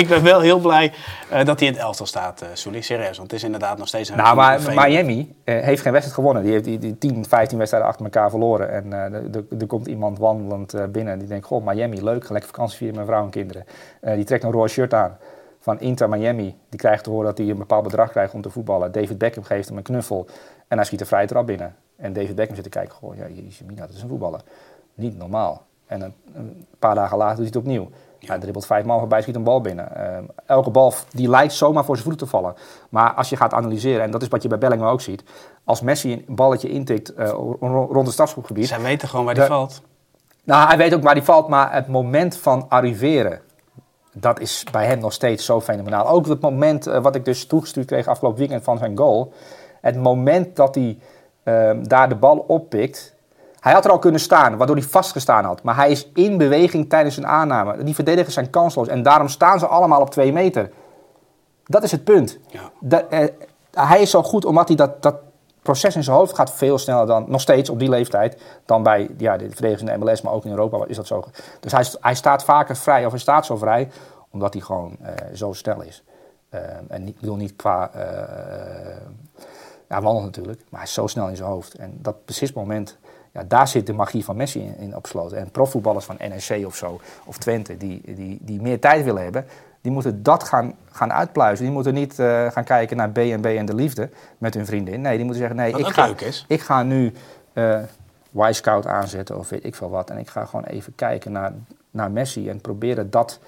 ik ben wel heel blij eh, dat hij in het elftal staat, Soelie. Serieus, want het is inderdaad nog steeds een nou, maar Miami eh, heeft geen wedstrijd gewonnen. Die heeft die, die 10, 15 wedstrijden achter elkaar verloren. En er- komt iemand wandelend binnen. Die denkt, goh, Miami, leuk. Lekker vakantie vieren met mijn vrouw en kinderen. Die trekt een roze shirt aan van Inter Miami. Die krijgt te horen dat hij een bepaald bedrag krijgt om te voetballen. David Beckham geeft hem een knuffel. En hij schiet een vrije trap binnen. En David Beckham zit te kijken, goh, ja, jezus, mina, dat is een voetballer. Niet normaal. En een, een paar dagen later doet hij het opnieuw. Hij dribbelt vijf man voorbij, schiet een bal binnen. Eh, elke bal die lijkt zomaar voor zijn voeten te vallen. Maar als je gaat analyseren, en dat is wat je bij Bellingham ook ziet. Als Messi een balletje intikt eh, ro- rond het strafschopgebied. Zij weten gewoon waar die valt. Nou, hij weet ook waar die valt, maar het moment van arriveren dat is bij hem nog steeds zo fenomenaal. Ook het moment eh, wat ik dus toegestuurd kreeg afgelopen weekend van zijn goal. Het moment dat hij ehm, daar de bal oppikt. Hij had er al kunnen staan, waardoor hij vastgestaan had. Maar hij is in beweging tijdens een aanname. Die verdedigers zijn kansloos. En daarom staan ze allemaal op twee meter. Dat is het punt. Ja. Dat, eh, hij is zo goed omdat hij dat, dat proces in zijn hoofd gaat veel sneller dan, nog steeds op die leeftijd, dan bij ja, de verdedigers in de MLS, maar ook in Europa is dat zo. Dus hij, hij staat vaker vrij, of hij staat zo vrij, omdat hij gewoon eh, zo snel is. Eh, en niet, ik bedoel niet qua, eh ja, wandelt natuurlijk, maar hij is zo snel in zijn hoofd. En dat precies moment, ja, daar zit de magie van Messi in, in opgesloten. En profvoetballers van NEC of zo, of Twente, die, die, die meer tijd willen hebben, die moeten dat gaan, gaan uitpluizen. Die moeten niet eh, gaan kijken naar B&B en de liefde met hun vriendin. Nee, die moeten zeggen, nee, ik ga, ik ga nu eh Y-Scout aanzetten of weet ik veel wat. En ik ga gewoon even kijken naar, naar Messi en proberen dat,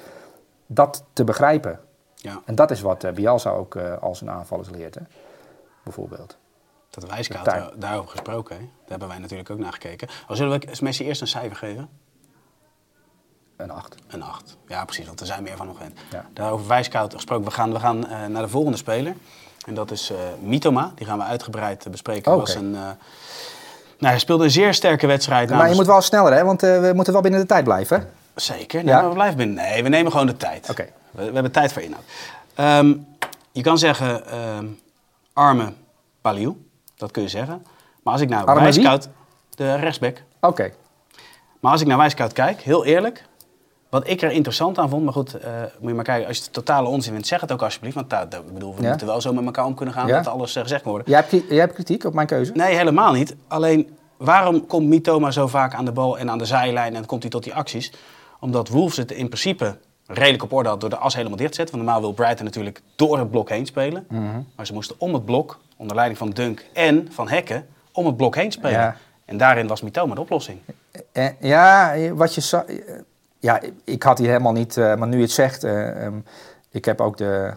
dat te begrijpen. Ja, En dat is wat Bielsa ook eh, als een aanvallers leert, hè? Bijvoorbeeld. dat daar- daarover gesproken. Hè? Daar hebben wij natuurlijk ook naar gekeken. Oh, zullen we Messi eerst een cijfer geven? Een acht. Een 8. Ja, precies, want er zijn meer van nog gewend. Ja. Daarover wijscout gesproken. We gaan, we gaan eh, naar de volgende speler. En dat is eh Mitoma. Die gaan we uitgebreid eh, bespreken. Was een, nou, hij speelde een zeer sterke wedstrijd. Maar je moet wel sneller, hè? want we moeten wel binnen de tijd blijven. Zeker. Nee, Ja? we blijven binnen. Nee, we nemen gewoon de tijd. Oké. We, we hebben tijd voor inhoud. Ehm, je kan zeggen ehm, arme Paliu. Dat kun je zeggen. Maar als ik naar Arme wie? Wijscout... De rechtsback. Oké. Maar als ik naar Wijscout kijk, heel eerlijk... Wat ik er interessant aan vond, maar goed, eh, moet je maar kijken. Als je het totale onzin vindt, zeg het ook alsjeblieft. Want daar, ik bedoel, we Ja. moeten wel zo met elkaar om kunnen gaan Ja. dat alles eh, gezegd kan worden. Jij hebt, jij hebt kritiek op mijn keuze? Nee, helemaal niet. Alleen, waarom komt Mitoma zo vaak aan de bal en aan de zijlijn en komt hij tot die acties? Omdat Wolves het in principe redelijk op orde had door de as helemaal dicht te zetten. Want normaal wil Brighton natuurlijk door het blok heen spelen. Mhm. Maar ze moesten om het blok, onder leiding van Dunk en van Hekken, om het blok heen spelen. Ja. En daarin was Mitoma de oplossing. Eh, ja, wat je za- eh, Ja, ik had hier helemaal niet... eh, maar nu je het zegt... eh, ehm, ik heb ook de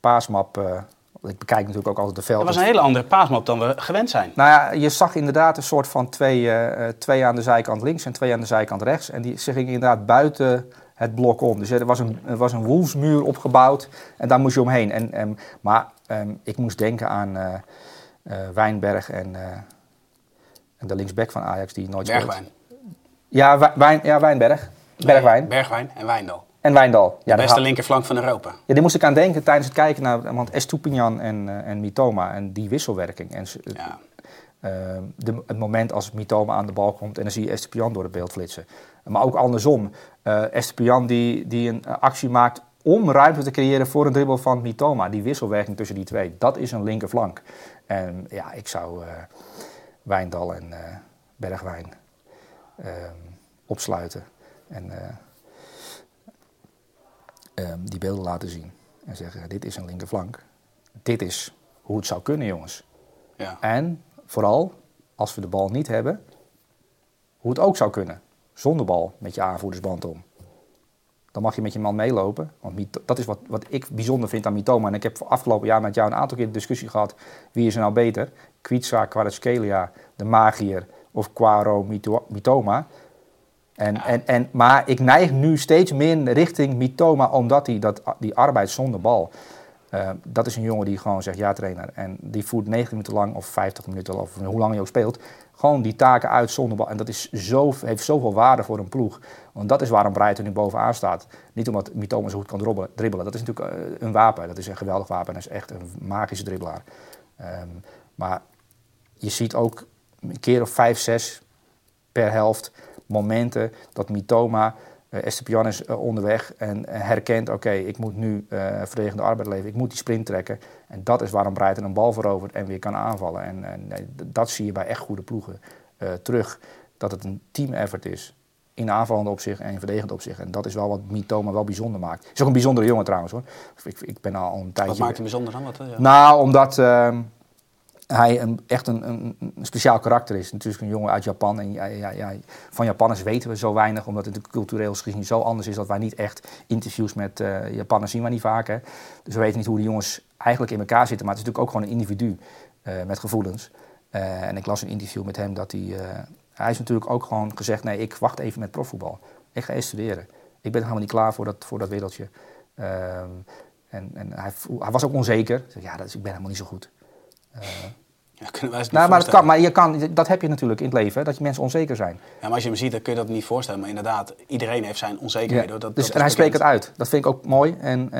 paasmap... eh, ik bekijk natuurlijk ook altijd de velden. Dat was een hele andere paasmap dan we gewend zijn. Nou ja, je zag inderdaad een soort van twee, eh, eh, twee aan de zijkant links en twee aan de zijkant rechts. En die, ze gingen inderdaad buiten het blok om. Dus er was een, er was een wolfsmuur opgebouwd en daar moest je omheen. En, ehm, maar ehm, ik moest denken aan eh, eh, Wijnberg en, eh, en de linksback van Ajax die nooit speelt. Bergwijn. Ja, Wij- Wijn, ja, Wijnberg. Bergwijn. Bergwijn en Wijndal. En Wijndal. De Ja, daar beste linkerflank van Europa. ja, die moest ik aan denken tijdens het kijken naar want Estupinian en, en Mitoma en die wisselwerking. En Ja. Uh, de, het moment als Mitoma aan de bal komt en dan zie je Estepian door het beeld flitsen. Maar ook andersom. Uh, Estepian die, die een actie maakt om ruimte te creëren voor een dribbel van Mitoma. Die wisselwerking tussen die twee, dat is een linkerflank. En ja, ik zou uh, Wijndal en uh, Bergwijn uh, opsluiten. En um, die beelden laten zien. En zeggen, dit is een linkerflank. Dit is hoe het zou kunnen, jongens. Ja. En vooral, als we de bal niet hebben, hoe het ook zou kunnen. Zonder bal met je aanvoerdersband om. Dan mag je met je man meelopen. Want dat is wat, wat ik bijzonder vind aan Mitoma. En ik heb afgelopen jaar met jou een aantal keer de discussie gehad. Wie is er nou beter? Kwitsa, Kvaratskhelia, de Magier of Quaro, Mitoma. En, ja. en, en, maar ik neig nu steeds meer richting Mitoma, omdat hij dat, die arbeid zonder bal... Uh, dat is een jongen die gewoon zegt, ja trainer, en die voert 90 minuten lang of 50 minuten of hoe lang hij ook speelt, gewoon die taken uit zonder bal. En dat is zo, heeft zoveel waarde voor een ploeg. Want dat is waarom Breiten nu bovenaan staat. Niet omdat Mitoma zo goed kan dribbelen, dat is natuurlijk uh, een wapen, dat is een geweldig wapen, dat is echt een magische dribbelaar. Um, maar je ziet ook een keer of vijf, zes per helft momenten dat Mitoma... Uh, Estepian is uh, onderweg en uh, herkent, oké, okay, ik moet nu verdedigende arbeid leveren, ik moet die sprint trekken. En dat is waarom Breiten een bal verovert en weer kan aanvallen. En, en dat zie je bij echt goede ploegen terug, dat het een team effort is. In aanvallende opzicht en in verdedigend opzicht. En dat is wel wat Mitoma wel bijzonder maakt. Is ook een bijzondere jongen trouwens hoor. Ik, ik ben al een tijdje... Wat maakt hem bijzonder dan? Wat, ja. Nou, omdat ehm, hij een, echt een, een, een, speciaal karakter is. Natuurlijk een jongen uit Japan. En ja, ja, ja, van Japanners weten we zo weinig, omdat het cultureel gezien zo anders is dat wij niet echt interviews met uh, Japanners zien we niet vaak. Hè. Dus we weten niet hoe die jongens eigenlijk in elkaar zitten. Maar het is natuurlijk ook gewoon een individu uh, met gevoelens. Uh, en ik las een interview met hem dat hij. hij is natuurlijk ook gewoon gezegd: nee, ik wacht even met profvoetbal. Ik ga eerst studeren. Ik ben helemaal niet klaar voor dat, voor dat wereldje. Ehm, en en hij, hij was ook onzeker. Ja, dat is, ik ben helemaal niet zo goed. Ja, kunnen wij Nou, maar, dat kan, maar je kan, dat heb je natuurlijk in het leven, dat je mensen onzeker zijn. Ja, maar als je hem ziet, dan kun je dat niet voorstellen. Maar inderdaad, iedereen heeft zijn onzekerheden. Dat, dus, dat en hij spreekt het uit. Dat vind ik ook mooi. En,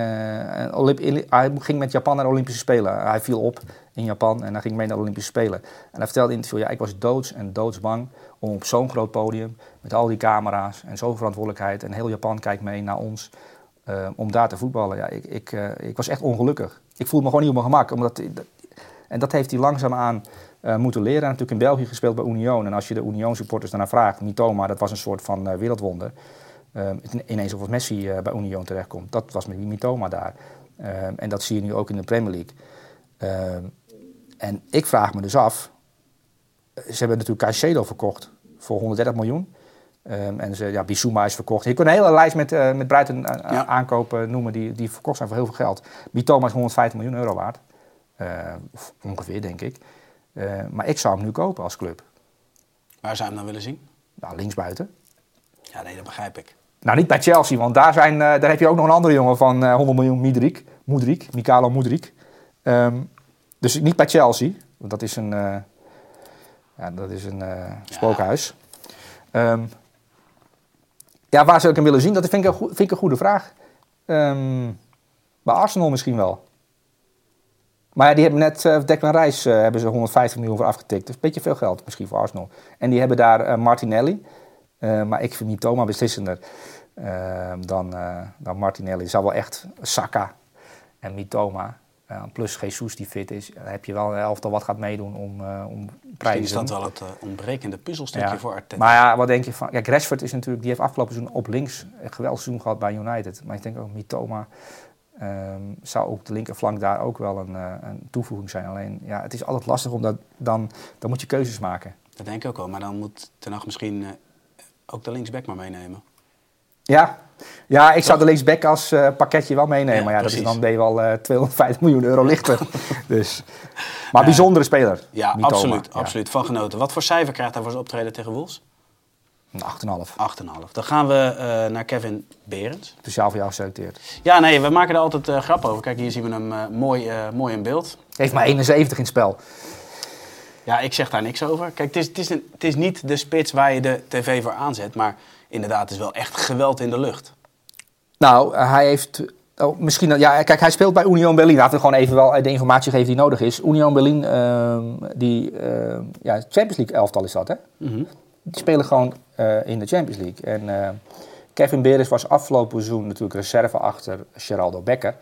Olymp- hij ging met Japan naar de Olympische Spelen. Hij viel op in Japan en hij ging mee naar de Olympische Spelen. En hij vertelde in het interview, ja, ik was doods en doodsbang om op zo'n groot podium, met al die camera's en zoveel verantwoordelijkheid, en heel Japan kijkt mee naar ons, eh, om daar te voetballen. Ja, ik, ik, eh, ik was echt ongelukkig. Ik voelde me gewoon niet op mijn gemak. Omdat, en dat heeft hij langzaamaan eh moeten leren. Hij heeft natuurlijk in België gespeeld bij Union. En als je de Union supporters daarna vraagt, Mitoma, dat was een soort van eh, wereldwonder. Eh, ineens of Messi eh, bij Union terechtkomt. Dat was met die Mitoma daar. Eh, en dat zie je nu ook in de Premier League. Eh, en ik vraag me dus af. Ze hebben natuurlijk Caicedo verkocht voor 130 miljoen. Ehm, en ze, ja, Bissouma is verkocht. Je kunt een hele lijst met, eh met Ja. aankopen noemen die, die verkocht zijn voor heel veel geld. Mitoma is 150 miljoen euro waard. Eh, of ongeveer, denk ik. Eh, maar ik zou hem nu kopen als club. Waar zou je hem dan willen zien? Nou, linksbuiten. Ja, nee, dat begrijp ik. Nou, niet bij Chelsea, want daar, zijn, eh, daar heb je ook nog een andere jongen van eh 100 miljoen, Midrik. Moedrik, Mikalo Moedrik. Ehm, dus niet bij Chelsea, want dat is een, ja, dat is een spookhuis. Ehm, ja, waar zou ik hem willen zien? Dat vind ik een, vind ik een goede vraag. Ehm, bij Arsenal misschien wel. Maar ja, die hebben net uh, Declan Rice eh, hebben ze 150 miljoen voor afgetikt. Dus een beetje veel geld misschien voor Arsenal. En die hebben daar eh, Martinelli. Maar ik vind Mitoma beslissender dan, dan Martinelli. Zal wel echt Saka en Mitoma. plus Jesus die fit is. Dan heb je wel een elftal wat gaat meedoen om, om Misschien prijzen. is dat wel het ontbrekende puzzelstukje Ja. voor Arteta. Maar ja, wat denk je van... Kijk, Rashford is natuurlijk... Die heeft afgelopen seizoen op links een geweldig seizoen gehad bij United. Maar ik denk ook Mitoma ehm, zou op de linkerflank daar ook wel een, eh, een toevoeging zijn. Alleen, ja, het is altijd lastig omdat dan, dan moet je keuzes maken. Dat denk ik ook wel. Maar dan moet Ten Hag misschien eh, ook de linksback maar meenemen. Ja, ja ik zou de linksback als eh, pakketje wel meenemen. Ja, maar ja, dat is, dan ben je wel eh 250 miljoen euro lichter. dus. Maar bijzondere speler. Ja, absoluut, absoluut. Van genoten. Wat voor cijfer krijgt hij voor zijn optreden tegen Wolves? 8,5. Een 8,5. Dan gaan we eh, naar Kevin Berends. Speciaal voor jou geselecteerd. Ja, nee, we maken er altijd eh grap over. Kijk, hier zien we hem eh, mooi, mooi in beeld. Heeft maar 71 in het spel. Ja, ik zeg daar niks over. Kijk, het is, het is, een, het is niet de spits waar je de tv voor aanzet. Maar inderdaad, het is wel echt geweld in de lucht. Nou, hij heeft. Oh, misschien, ja, kijk, hij speelt bij Union Berlin. Laten we gewoon even wel de informatie geven die nodig is. Union Berlin, ehm, die ehm, ja, Champions League elftal is dat, hè? Mhm. Die spelen gewoon eh, in de Champions League. En eh, Kevin Beres was afgelopen seizoen natuurlijk reserve achter Geraldo Becker.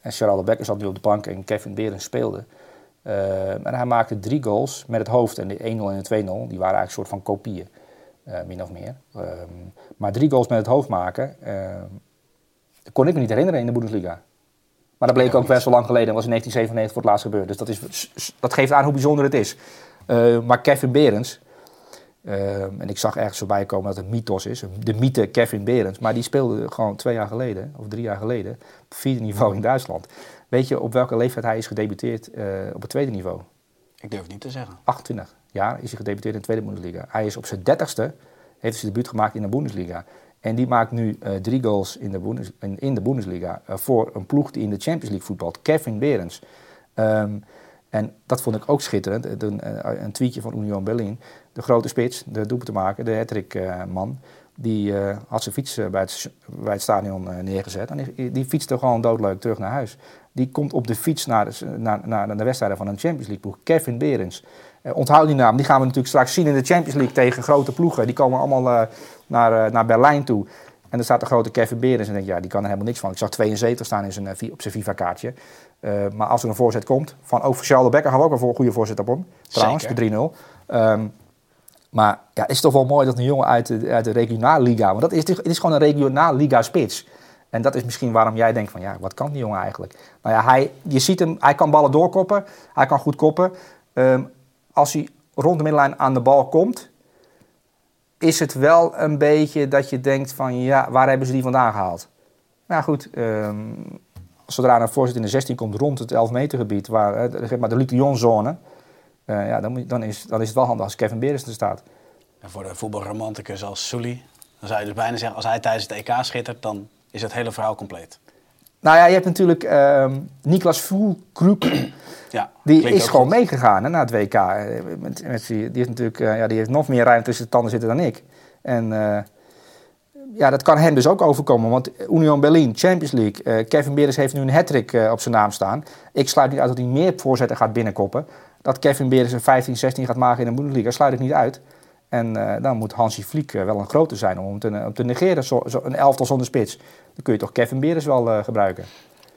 En Geraldo Becker zat nu op de bank en Kevin Beres speelde. Eh, en hij maakte drie goals met het hoofd. En de 1-0 en de 2-0, die waren eigenlijk een soort van kopieën. min of meer. Ehm, maar drie goals met het hoofd maken, dat kon ik me niet herinneren in de Bundesliga. Maar dat bleek ook best wel lang geleden. Dat was in 1997 voor het laatst gebeurd. Dus dat, is, dat geeft aan hoe bijzonder het is. Maar Kevin Berends, Ehm, en ik zag ergens voorbij komen dat het een mythos is. De mythe Kevin Berends. Maar die speelde gewoon twee jaar geleden, of drie jaar geleden, op vierde niveau in Duitsland. Weet je op welke leeftijd hij is gedebuteerd eh, op het tweede niveau? Ik durf het niet te zeggen. 28 jaar is hij gedebuteerd in de tweede Bundesliga. Hij is op zijn dertigste, heeft hij zijn debuut gemaakt in de Bundesliga. En die maakt nu eh, drie goals in de, Bundes, in, in de Bundesliga eh, voor een ploeg die in de Champions League voetbalt. Kevin Berends. Ehm, en dat vond ik ook schitterend. Een, eh, een tweetje van Union Berlin. De grote spits, de doelpuntenmaker, de hattrick-man. die eh, had zijn fiets eh, bij, het, bij het stadion eh, neergezet. En die, die fietste gewoon doodleuk terug naar huis. Die komt op de fiets naar de, naar, naar de wedstrijden van een Champions League ploeg. Kevin Berends. Eh, onthoud die naam. Die gaan we natuurlijk straks zien in de Champions League tegen grote ploegen. Die komen allemaal eh, naar, eh, naar Berlijn toe. En er staat de grote Kevin Berends. En ik denk, ja, die kan er helemaal niks van. Ik zag 72 staan in zijn, eh, op zijn FIFA-kaartje. Eh, maar als er een voorzet komt, van ook voor Charles Becker gaan we ook een voor- goede voorzet op hem. Trouwens, de 3-0. Ehm, maar ja, het is toch wel mooi dat een jongen uit de, uit de regionaal liga... Want dat is, het is gewoon een regionaal liga spits. En dat is misschien waarom jij denkt van, ja, wat kan die jongen eigenlijk? Nou ja, hij, je ziet hem, hij kan ballen doorkoppen. Hij kan goed koppen. Ehm, als hij rond de middenlijn aan de bal komt... is het wel een beetje dat je denkt van, ja, waar hebben ze die vandaan gehaald? Nou goed, ehm, zodra een voorzet in de 16 komt rond het 11 meter gebied, waar, eh, zeg maar de Luc de Jong zone, eh, ja, dan, moet, dan, is, dan is het wel handig als Kevin Beres er staat. En voor de voetbalromanticus als Sully Dan zou je dus bijna zeggen, als hij tijdens het EK schittert, dan is het hele verhaal compleet. Nou ja, je hebt natuurlijk ehm Niklas Fulkruk. Ja, Die is gewoon goed. meegegaan hè, naar het WK. Eh, Met, met, die, heeft natuurlijk, eh, ja, die heeft nog meer ruimte tussen de tanden zitten dan ik. En eh, ja, dat kan hem dus ook overkomen. Want Union Berlin, Champions League. Kevin Beres heeft nu een hat-trick op zijn naam staan. Ik sluit niet uit dat hij meer voorzetten gaat binnenkoppen. Dat Kevin Beres een 15, 16 gaat maken in de Bundesliga, sluit ik niet uit. En dan moet Hansi Flick eh, wel een grote zijn om hem te, om te negeren. Zo, zo, een elftal zonder spits. Dan kun je toch Kevin Beres wel gebruiken.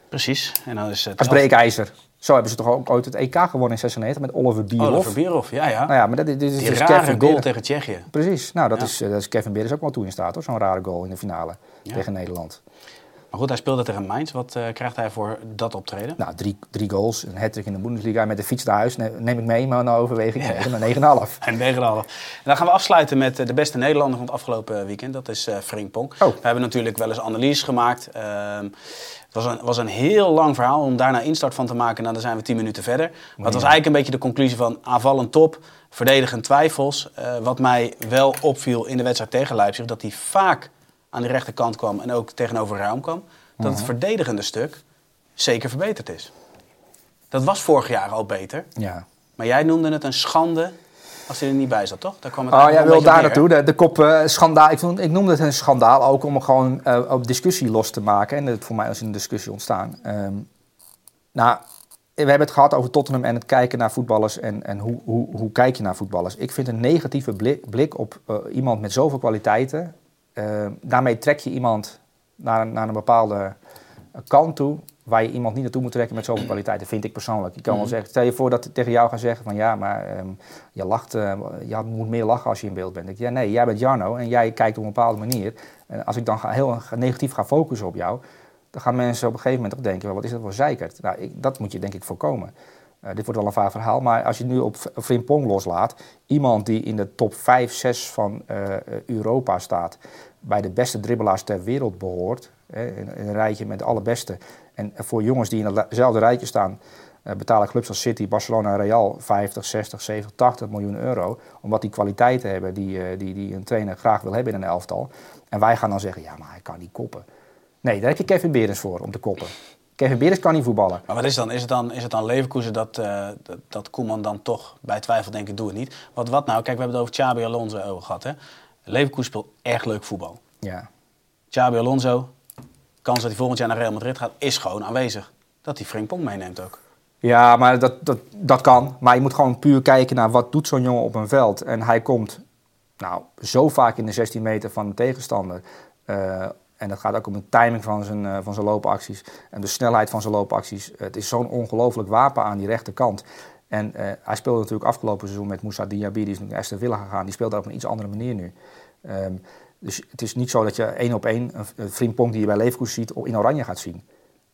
Precies. En dan is het Als breekijzer. Zo hebben ze toch ook ooit het EK gewonnen in 96 met Oliver Bierhoff. Oliver Bierhoff, ja, ja. Nou ja, maar dat, dit is Die dus rare Kevin goal tegen Tsjechië. Precies. Nou, dat, Ja. is, eh, dat is Kevin Beres ook wel toe in staat hoor. Zo'n rare goal in de finale Ja. tegen Nederland. Maar goed, hij speelde tegen Mainz. Wat eh, krijgt hij voor dat optreden? Nou, drie, drie goals, een hat in de Bundesliga met de fiets naar huis. Ne- Neem ik mee, maar naar overweging Ja. een 9,5. En 9,5. En dan gaan we afsluiten met eh, de beste Nederlander van het afgelopen weekend. Dat is eh Frimpong. Oh. We hebben natuurlijk wel eens analyses gemaakt. Ehm, het was een, was een heel lang verhaal om daar nou instart van te maken. Nou, dan zijn we 10 minuten verder. Maar het was eigenlijk een beetje de conclusie van aanvallend top, verdedigend twijfels. Eh, wat mij wel opviel in de wedstrijd tegen Leipzig, dat hij vaak aan de rechterkant kwam en ook tegenover Ruim kwam. Dat Mhm. het verdedigende stuk zeker verbeterd is. Dat was vorig jaar al beter. Ja. Maar jij noemde het een schande als hij er niet bij zat, toch? Daar kwam het Oh, jij wil daar naartoe. De, de kop eh, schandaal. Ik, ik noemde het een schandaal ook om gewoon eh, op discussie los te maken. En dat voor mij is een discussie ontstaan. Ehm, nou, we hebben het gehad over Tottenham en het kijken naar voetballers en, en hoe, hoe, hoe kijk je naar voetballers. Ik vind een negatieve blik, blik op eh, iemand met zoveel kwaliteiten. daarmee trek je iemand naar, naar een bepaalde eh, kant toe waar je iemand niet naartoe moet trekken met zoveel kwaliteiten, vind ik persoonlijk. Je kan wel Mhm. zeggen, stel je voor dat ik tegen jou gaan zeggen van ja, maar ehm, je lacht, eh, je moet meer lachen als je in beeld bent. Ik, ja, nee, jij bent Jarno en jij kijkt op een bepaalde manier. En als ik dan ga, heel negatief ga focussen op jou, dan gaan mensen op een gegeven moment toch denken, wat is dat voor zeikert? Nou, ik, dat moet je denk ik voorkomen. Eh, dit wordt wel een vaag verhaal, maar als je nu op Frimpong loslaat, iemand die in de top 5, 6 van eh, Europa staat, bij de beste dribbelaars ter wereld behoort, hè, in, een rijtje met de allerbeste. En voor jongens die in hetzelfde rijtje staan, eh, betalen clubs als City, Barcelona en Real 50, 60, 70, 80 miljoen euro. Omdat die kwaliteiten hebben die, eh, die, die een trainer graag wil hebben in een elftal. En wij gaan dan zeggen, ja, maar hij kan niet koppen. Nee, daar heb je Kevin Berens voor om te koppen. Kevin Berens kan niet voetballen. Maar wat is dan? Is het dan, is het dan Leverkusen dat, eh, dat, Koeman dan toch bij twijfel denkt, ik doe het niet? Wat, wat nou? Kijk, we hebben het over Xabi Alonso gehad. Hè? Leverkusen speelt echt leuk voetbal. Ja. Xabi Alonso, kans dat hij volgend jaar naar Real Madrid gaat, is gewoon aanwezig. Dat hij Frank Pong meeneemt ook. Ja, maar dat, dat, dat kan. Maar je moet gewoon puur kijken naar wat doet zo'n jongen op een veld. En hij komt nou, zo vaak in de 16 meter van de tegenstander. Eh, en dat gaat ook om de timing van zijn, eh, van zijn loopacties. En de snelheid van zijn loopacties. Het is zo'n ongelooflijk wapen aan die rechterkant. En eh, hij speelde natuurlijk afgelopen seizoen met Moussa Diaby. Die is naar Aston Villa gegaan. Die speelt daar op een iets andere manier nu. Ehm, dus het is niet zo dat je één op één een, een die je bij Leverkusen ziet in oranje gaat zien.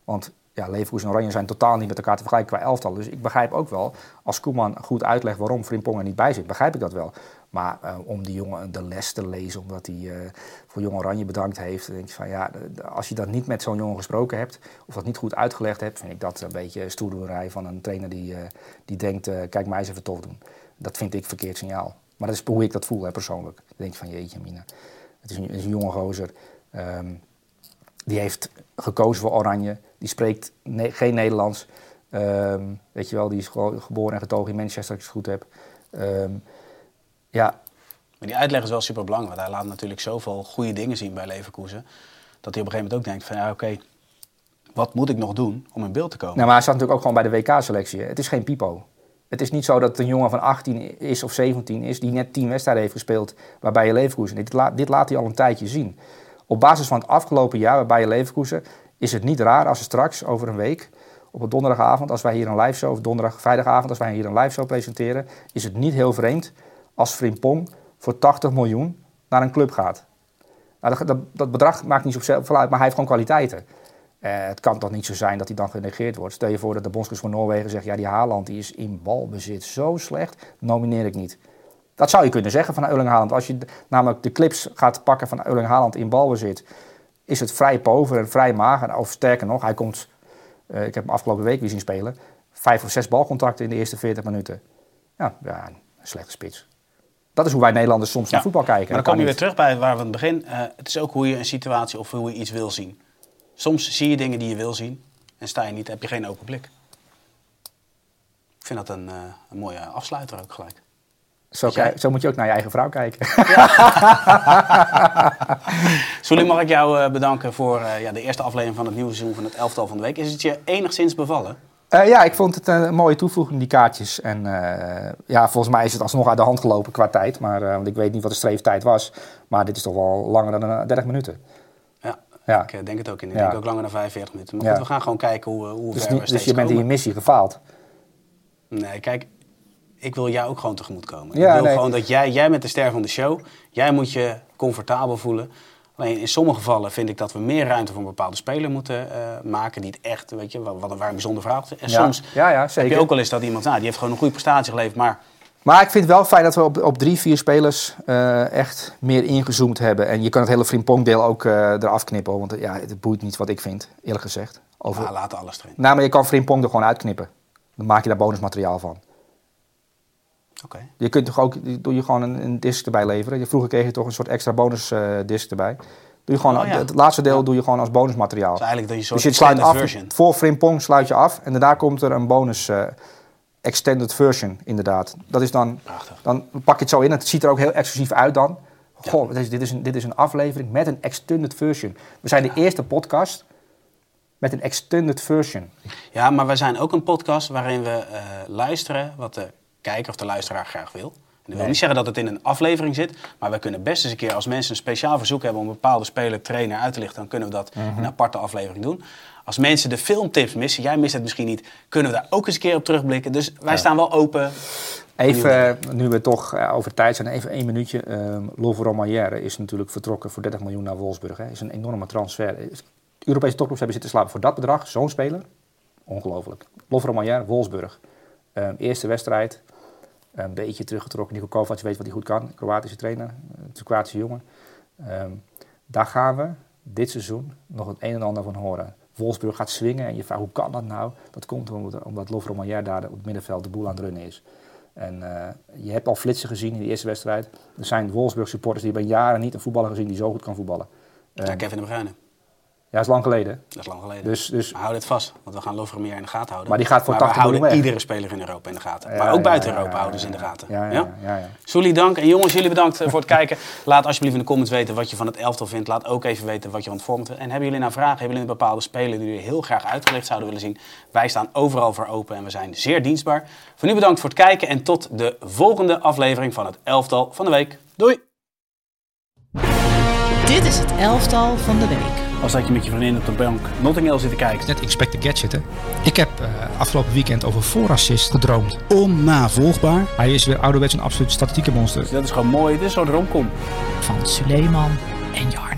Want ja, Leverkusen en Oranje zijn totaal niet met elkaar te vergelijken qua elftal. Dus ik begrijp ook wel, als Koeman goed uitlegt waarom Frimpong er niet bij zit, begrijp ik dat wel. Maar eh, om die jongen de les te lezen, omdat hij eh, voor Jong Oranje bedankt heeft, denk ik van ja, als je dat niet met zo'n jongen gesproken hebt, of dat niet goed uitgelegd hebt, vind ik dat een beetje stoerdoenerij van een trainer die, eh, die denkt, kijk mij eens even tof doen. Dat vind ik verkeerd signaal. Maar dat is hoe ik dat voel, hè, persoonlijk. Dan denk van jeetje mina, het is een, het is een jonge gozer. Ehm, die heeft gekozen voor Oranje. Die spreekt ne- geen Nederlands. Ehm, weet je wel, die is gewoon geboren en getogen in Manchester, als ik het goed heb. Ehm, ja, Maar die uitleg is wel super belangrijk. Want hij laat natuurlijk zoveel goede dingen zien bij Leverkusen. Dat hij op een gegeven moment ook denkt van ja oké, wat moet ik nog doen om in beeld te komen? nou, maar hij staat natuurlijk ook gewoon bij de WK-selectie. Het is geen pipo. Het is niet zo dat een jongen van 18 is of 17 is, die net 10 wedstrijden heeft gespeeld waarbij je Leverkusen. Dit, laat, dit laat hij al een tijdje zien. Op basis van het afgelopen jaar waarbij je Leverkusen is het niet raar als er straks over een week op een donderdagavond, als wij hier een live show, of donderdag, vrijdagavond, als wij hier een live show presenteren, is het niet heel vreemd als Frimpong voor 80 miljoen naar een club gaat. Nou, dat, dat, dat bedrag maakt niet zoveel uit, maar hij heeft gewoon kwaliteiten. Eh, het kan toch niet zo zijn dat hij dan genegeerd wordt. Stel je voor dat de bondscoach van Noorwegen zegt... ja, die Haaland die is in balbezit zo slecht, nomineer ik niet. Dat zou je kunnen zeggen van Euling Haaland. Als je namelijk de clips gaat pakken van Euling Haaland in balbezit... is het vrij pover en vrij mager. Of sterker nog, hij komt... eh, ik heb hem afgelopen week weer zien spelen... vijf of zes balcontacten in de eerste 40 minuten. Ja, ja een slechte spits. Dat is hoe wij Nederlanders soms naar voetbal kijken. Maar dan kom je weer terug bij waar we aan het begin. eh, het is ook hoe je een situatie of hoe je iets wil zien. Soms zie je dingen die je wil zien en sta je niet, heb je geen open blik. Ik vind dat een, eh, een mooie afsluiter ook gelijk. Zo, jij- zo moet je ook naar je eigen vrouw kijken. Sully, mag ik jou eh, bedanken voor eh, ja, de eerste aflevering van het nieuwe seizoen van het elftal van de week. Is het je enigszins bevallen? Eh, ja, ik vond het een mooie toevoeging, die kaartjes. En ja, volgens mij is het alsnog uit de hand gelopen qua tijd. Maar, want ik weet niet wat de streeftijd was. Maar dit is toch wel langer dan eh, 30 minuten. Ja, Ja. ik denk het ook in. Ik Ja. denk ook langer dan 45 minuten. Maar Ja. goed, we gaan gewoon kijken hoe, hoe Dus, ver niet- we dus je bent in je missie gefaald. Nee, kijk, ik wil jou ook gewoon tegemoet komen. Ja, ik wil nee. gewoon dat jij, jij bent de ster van de show. Jij moet je comfortabel voelen. Alleen in sommige gevallen vind ik dat we meer ruimte voor een bepaalde speler moeten eh, maken. Die het echt, weet je, wat, waar een bijzondere vraag is. En Ja. soms Ja, ja, heb zeker. je ook wel eens dat iemand, nou, die heeft gewoon een goede prestatie geleverd. Maar Maar ik vind het wel fijn dat we op, op drie, vier spelers eh, echt meer ingezoomd hebben. En je kan het hele Frimpong-deel ook eh, eraf knippen. Want ja, het boeit niet wat ik vind, eerlijk gezegd. Over... nou, laat alles erin. Nou, maar je kan Frimpong er gewoon uitknippen. Dan maak je daar bonusmateriaal van. Je kunt toch ook, doe je gewoon een, een disc erbij leveren. Je- Vroeger kreeg je toch een soort extra bonus eh disc erbij. Doe je gewoon, Oh, ja. Het laatste deel Ja. doe je gewoon als bonusmateriaal. Dus eigenlijk dat je Dus soort je sluit af, version. voor Frimpong sluit je af en daarna komt er een bonus eh, extended version inderdaad. Dat is dan, Prachtig. dan pak je het zo in. Het ziet er ook heel exclusief uit dan. Goh, dit is, dit, is een, dit is een aflevering met een extended version. We zijn de eerste podcast met een extended version. Ja, maar wij zijn ook een podcast waarin we eh, luisteren wat de kijker of de luisteraar graag wil. En dat wil Nee. niet zeggen dat het in een aflevering zit, maar we kunnen best eens een keer, als mensen een speciaal verzoek hebben om een bepaalde speler, trainer uit te lichten, dan kunnen we dat Mhm. in een aparte aflevering doen. Als mensen de filmtips missen, jij mist het misschien niet, kunnen we daar ook eens een keer op terugblikken. Dus wij staan wel open. Even, eh, nu we toch eh, over tijd zijn, even één minuutje. Ehm Lovre Romagnere is natuurlijk vertrokken voor 30 miljoen naar Wolfsburg. Hè. is een enorme transfer. Europese topclubs hebben zitten slapen voor dat bedrag. Zo'n speler. Ongelooflijk. Romagnere, Wolfsburg. Ehm, eerste wedstrijd. Een beetje teruggetrokken. Nico Kovac weet wat hij goed kan. Kroatische trainer. een Kroatische jongen. Ehm, daar gaan we dit seizoen nog het een en ander van horen. Wolfsburg gaat swingen en je vraagt hoe kan dat nou? Dat komt omdat, omdat Lovre Romagnere daar op het middenveld de boel aan het runnen is. En eh, je hebt al flitsen gezien in de eerste wedstrijd. Er zijn Wolfsburg supporters die hebben jaren niet een voetballer gezien die zo goed kan voetballen. Ja, Kevin de Bruyne, ja, dat is lang geleden. dat is lang geleden. Dus, dus Maar hou dit vast, want we gaan Lovre meer in de gaten houden. Maar die gaat voor we 80 houden miljoen weg. iedere speler in Europa in de gaten. Ja, maar ook ja, buiten ja, Europa ja, houden ze in de gaten. Ja, ja, ja. ja, Sully, dank. En jongens, jullie bedankt eh, voor het kijken. Laat alsjeblieft in de comments weten wat je van het elftal vindt. Laat ook even weten wat je van het vindt. En hebben jullie nou vragen? Hebben jullie een bepaalde speler die jullie heel graag uitgelicht zouden willen zien? Wij staan overal voor open en we zijn zeer dienstbaar. Voor nu bedankt voor het kijken en tot de volgende aflevering van het elftal van de week. Doei! Dit is het elftal van de week. Als dat je met je vriendin op de bank Notting Hill zit te kijken. Net Inspector Gadget, hè. Ik heb eh, afgelopen weekend over voorassist gedroomd. Onnavolgbaar. Hij is weer ouderwets een absoluut statistieke monster. Dat is gewoon mooi. Dit is zo'n romcom. Van Suleiman en Jarno.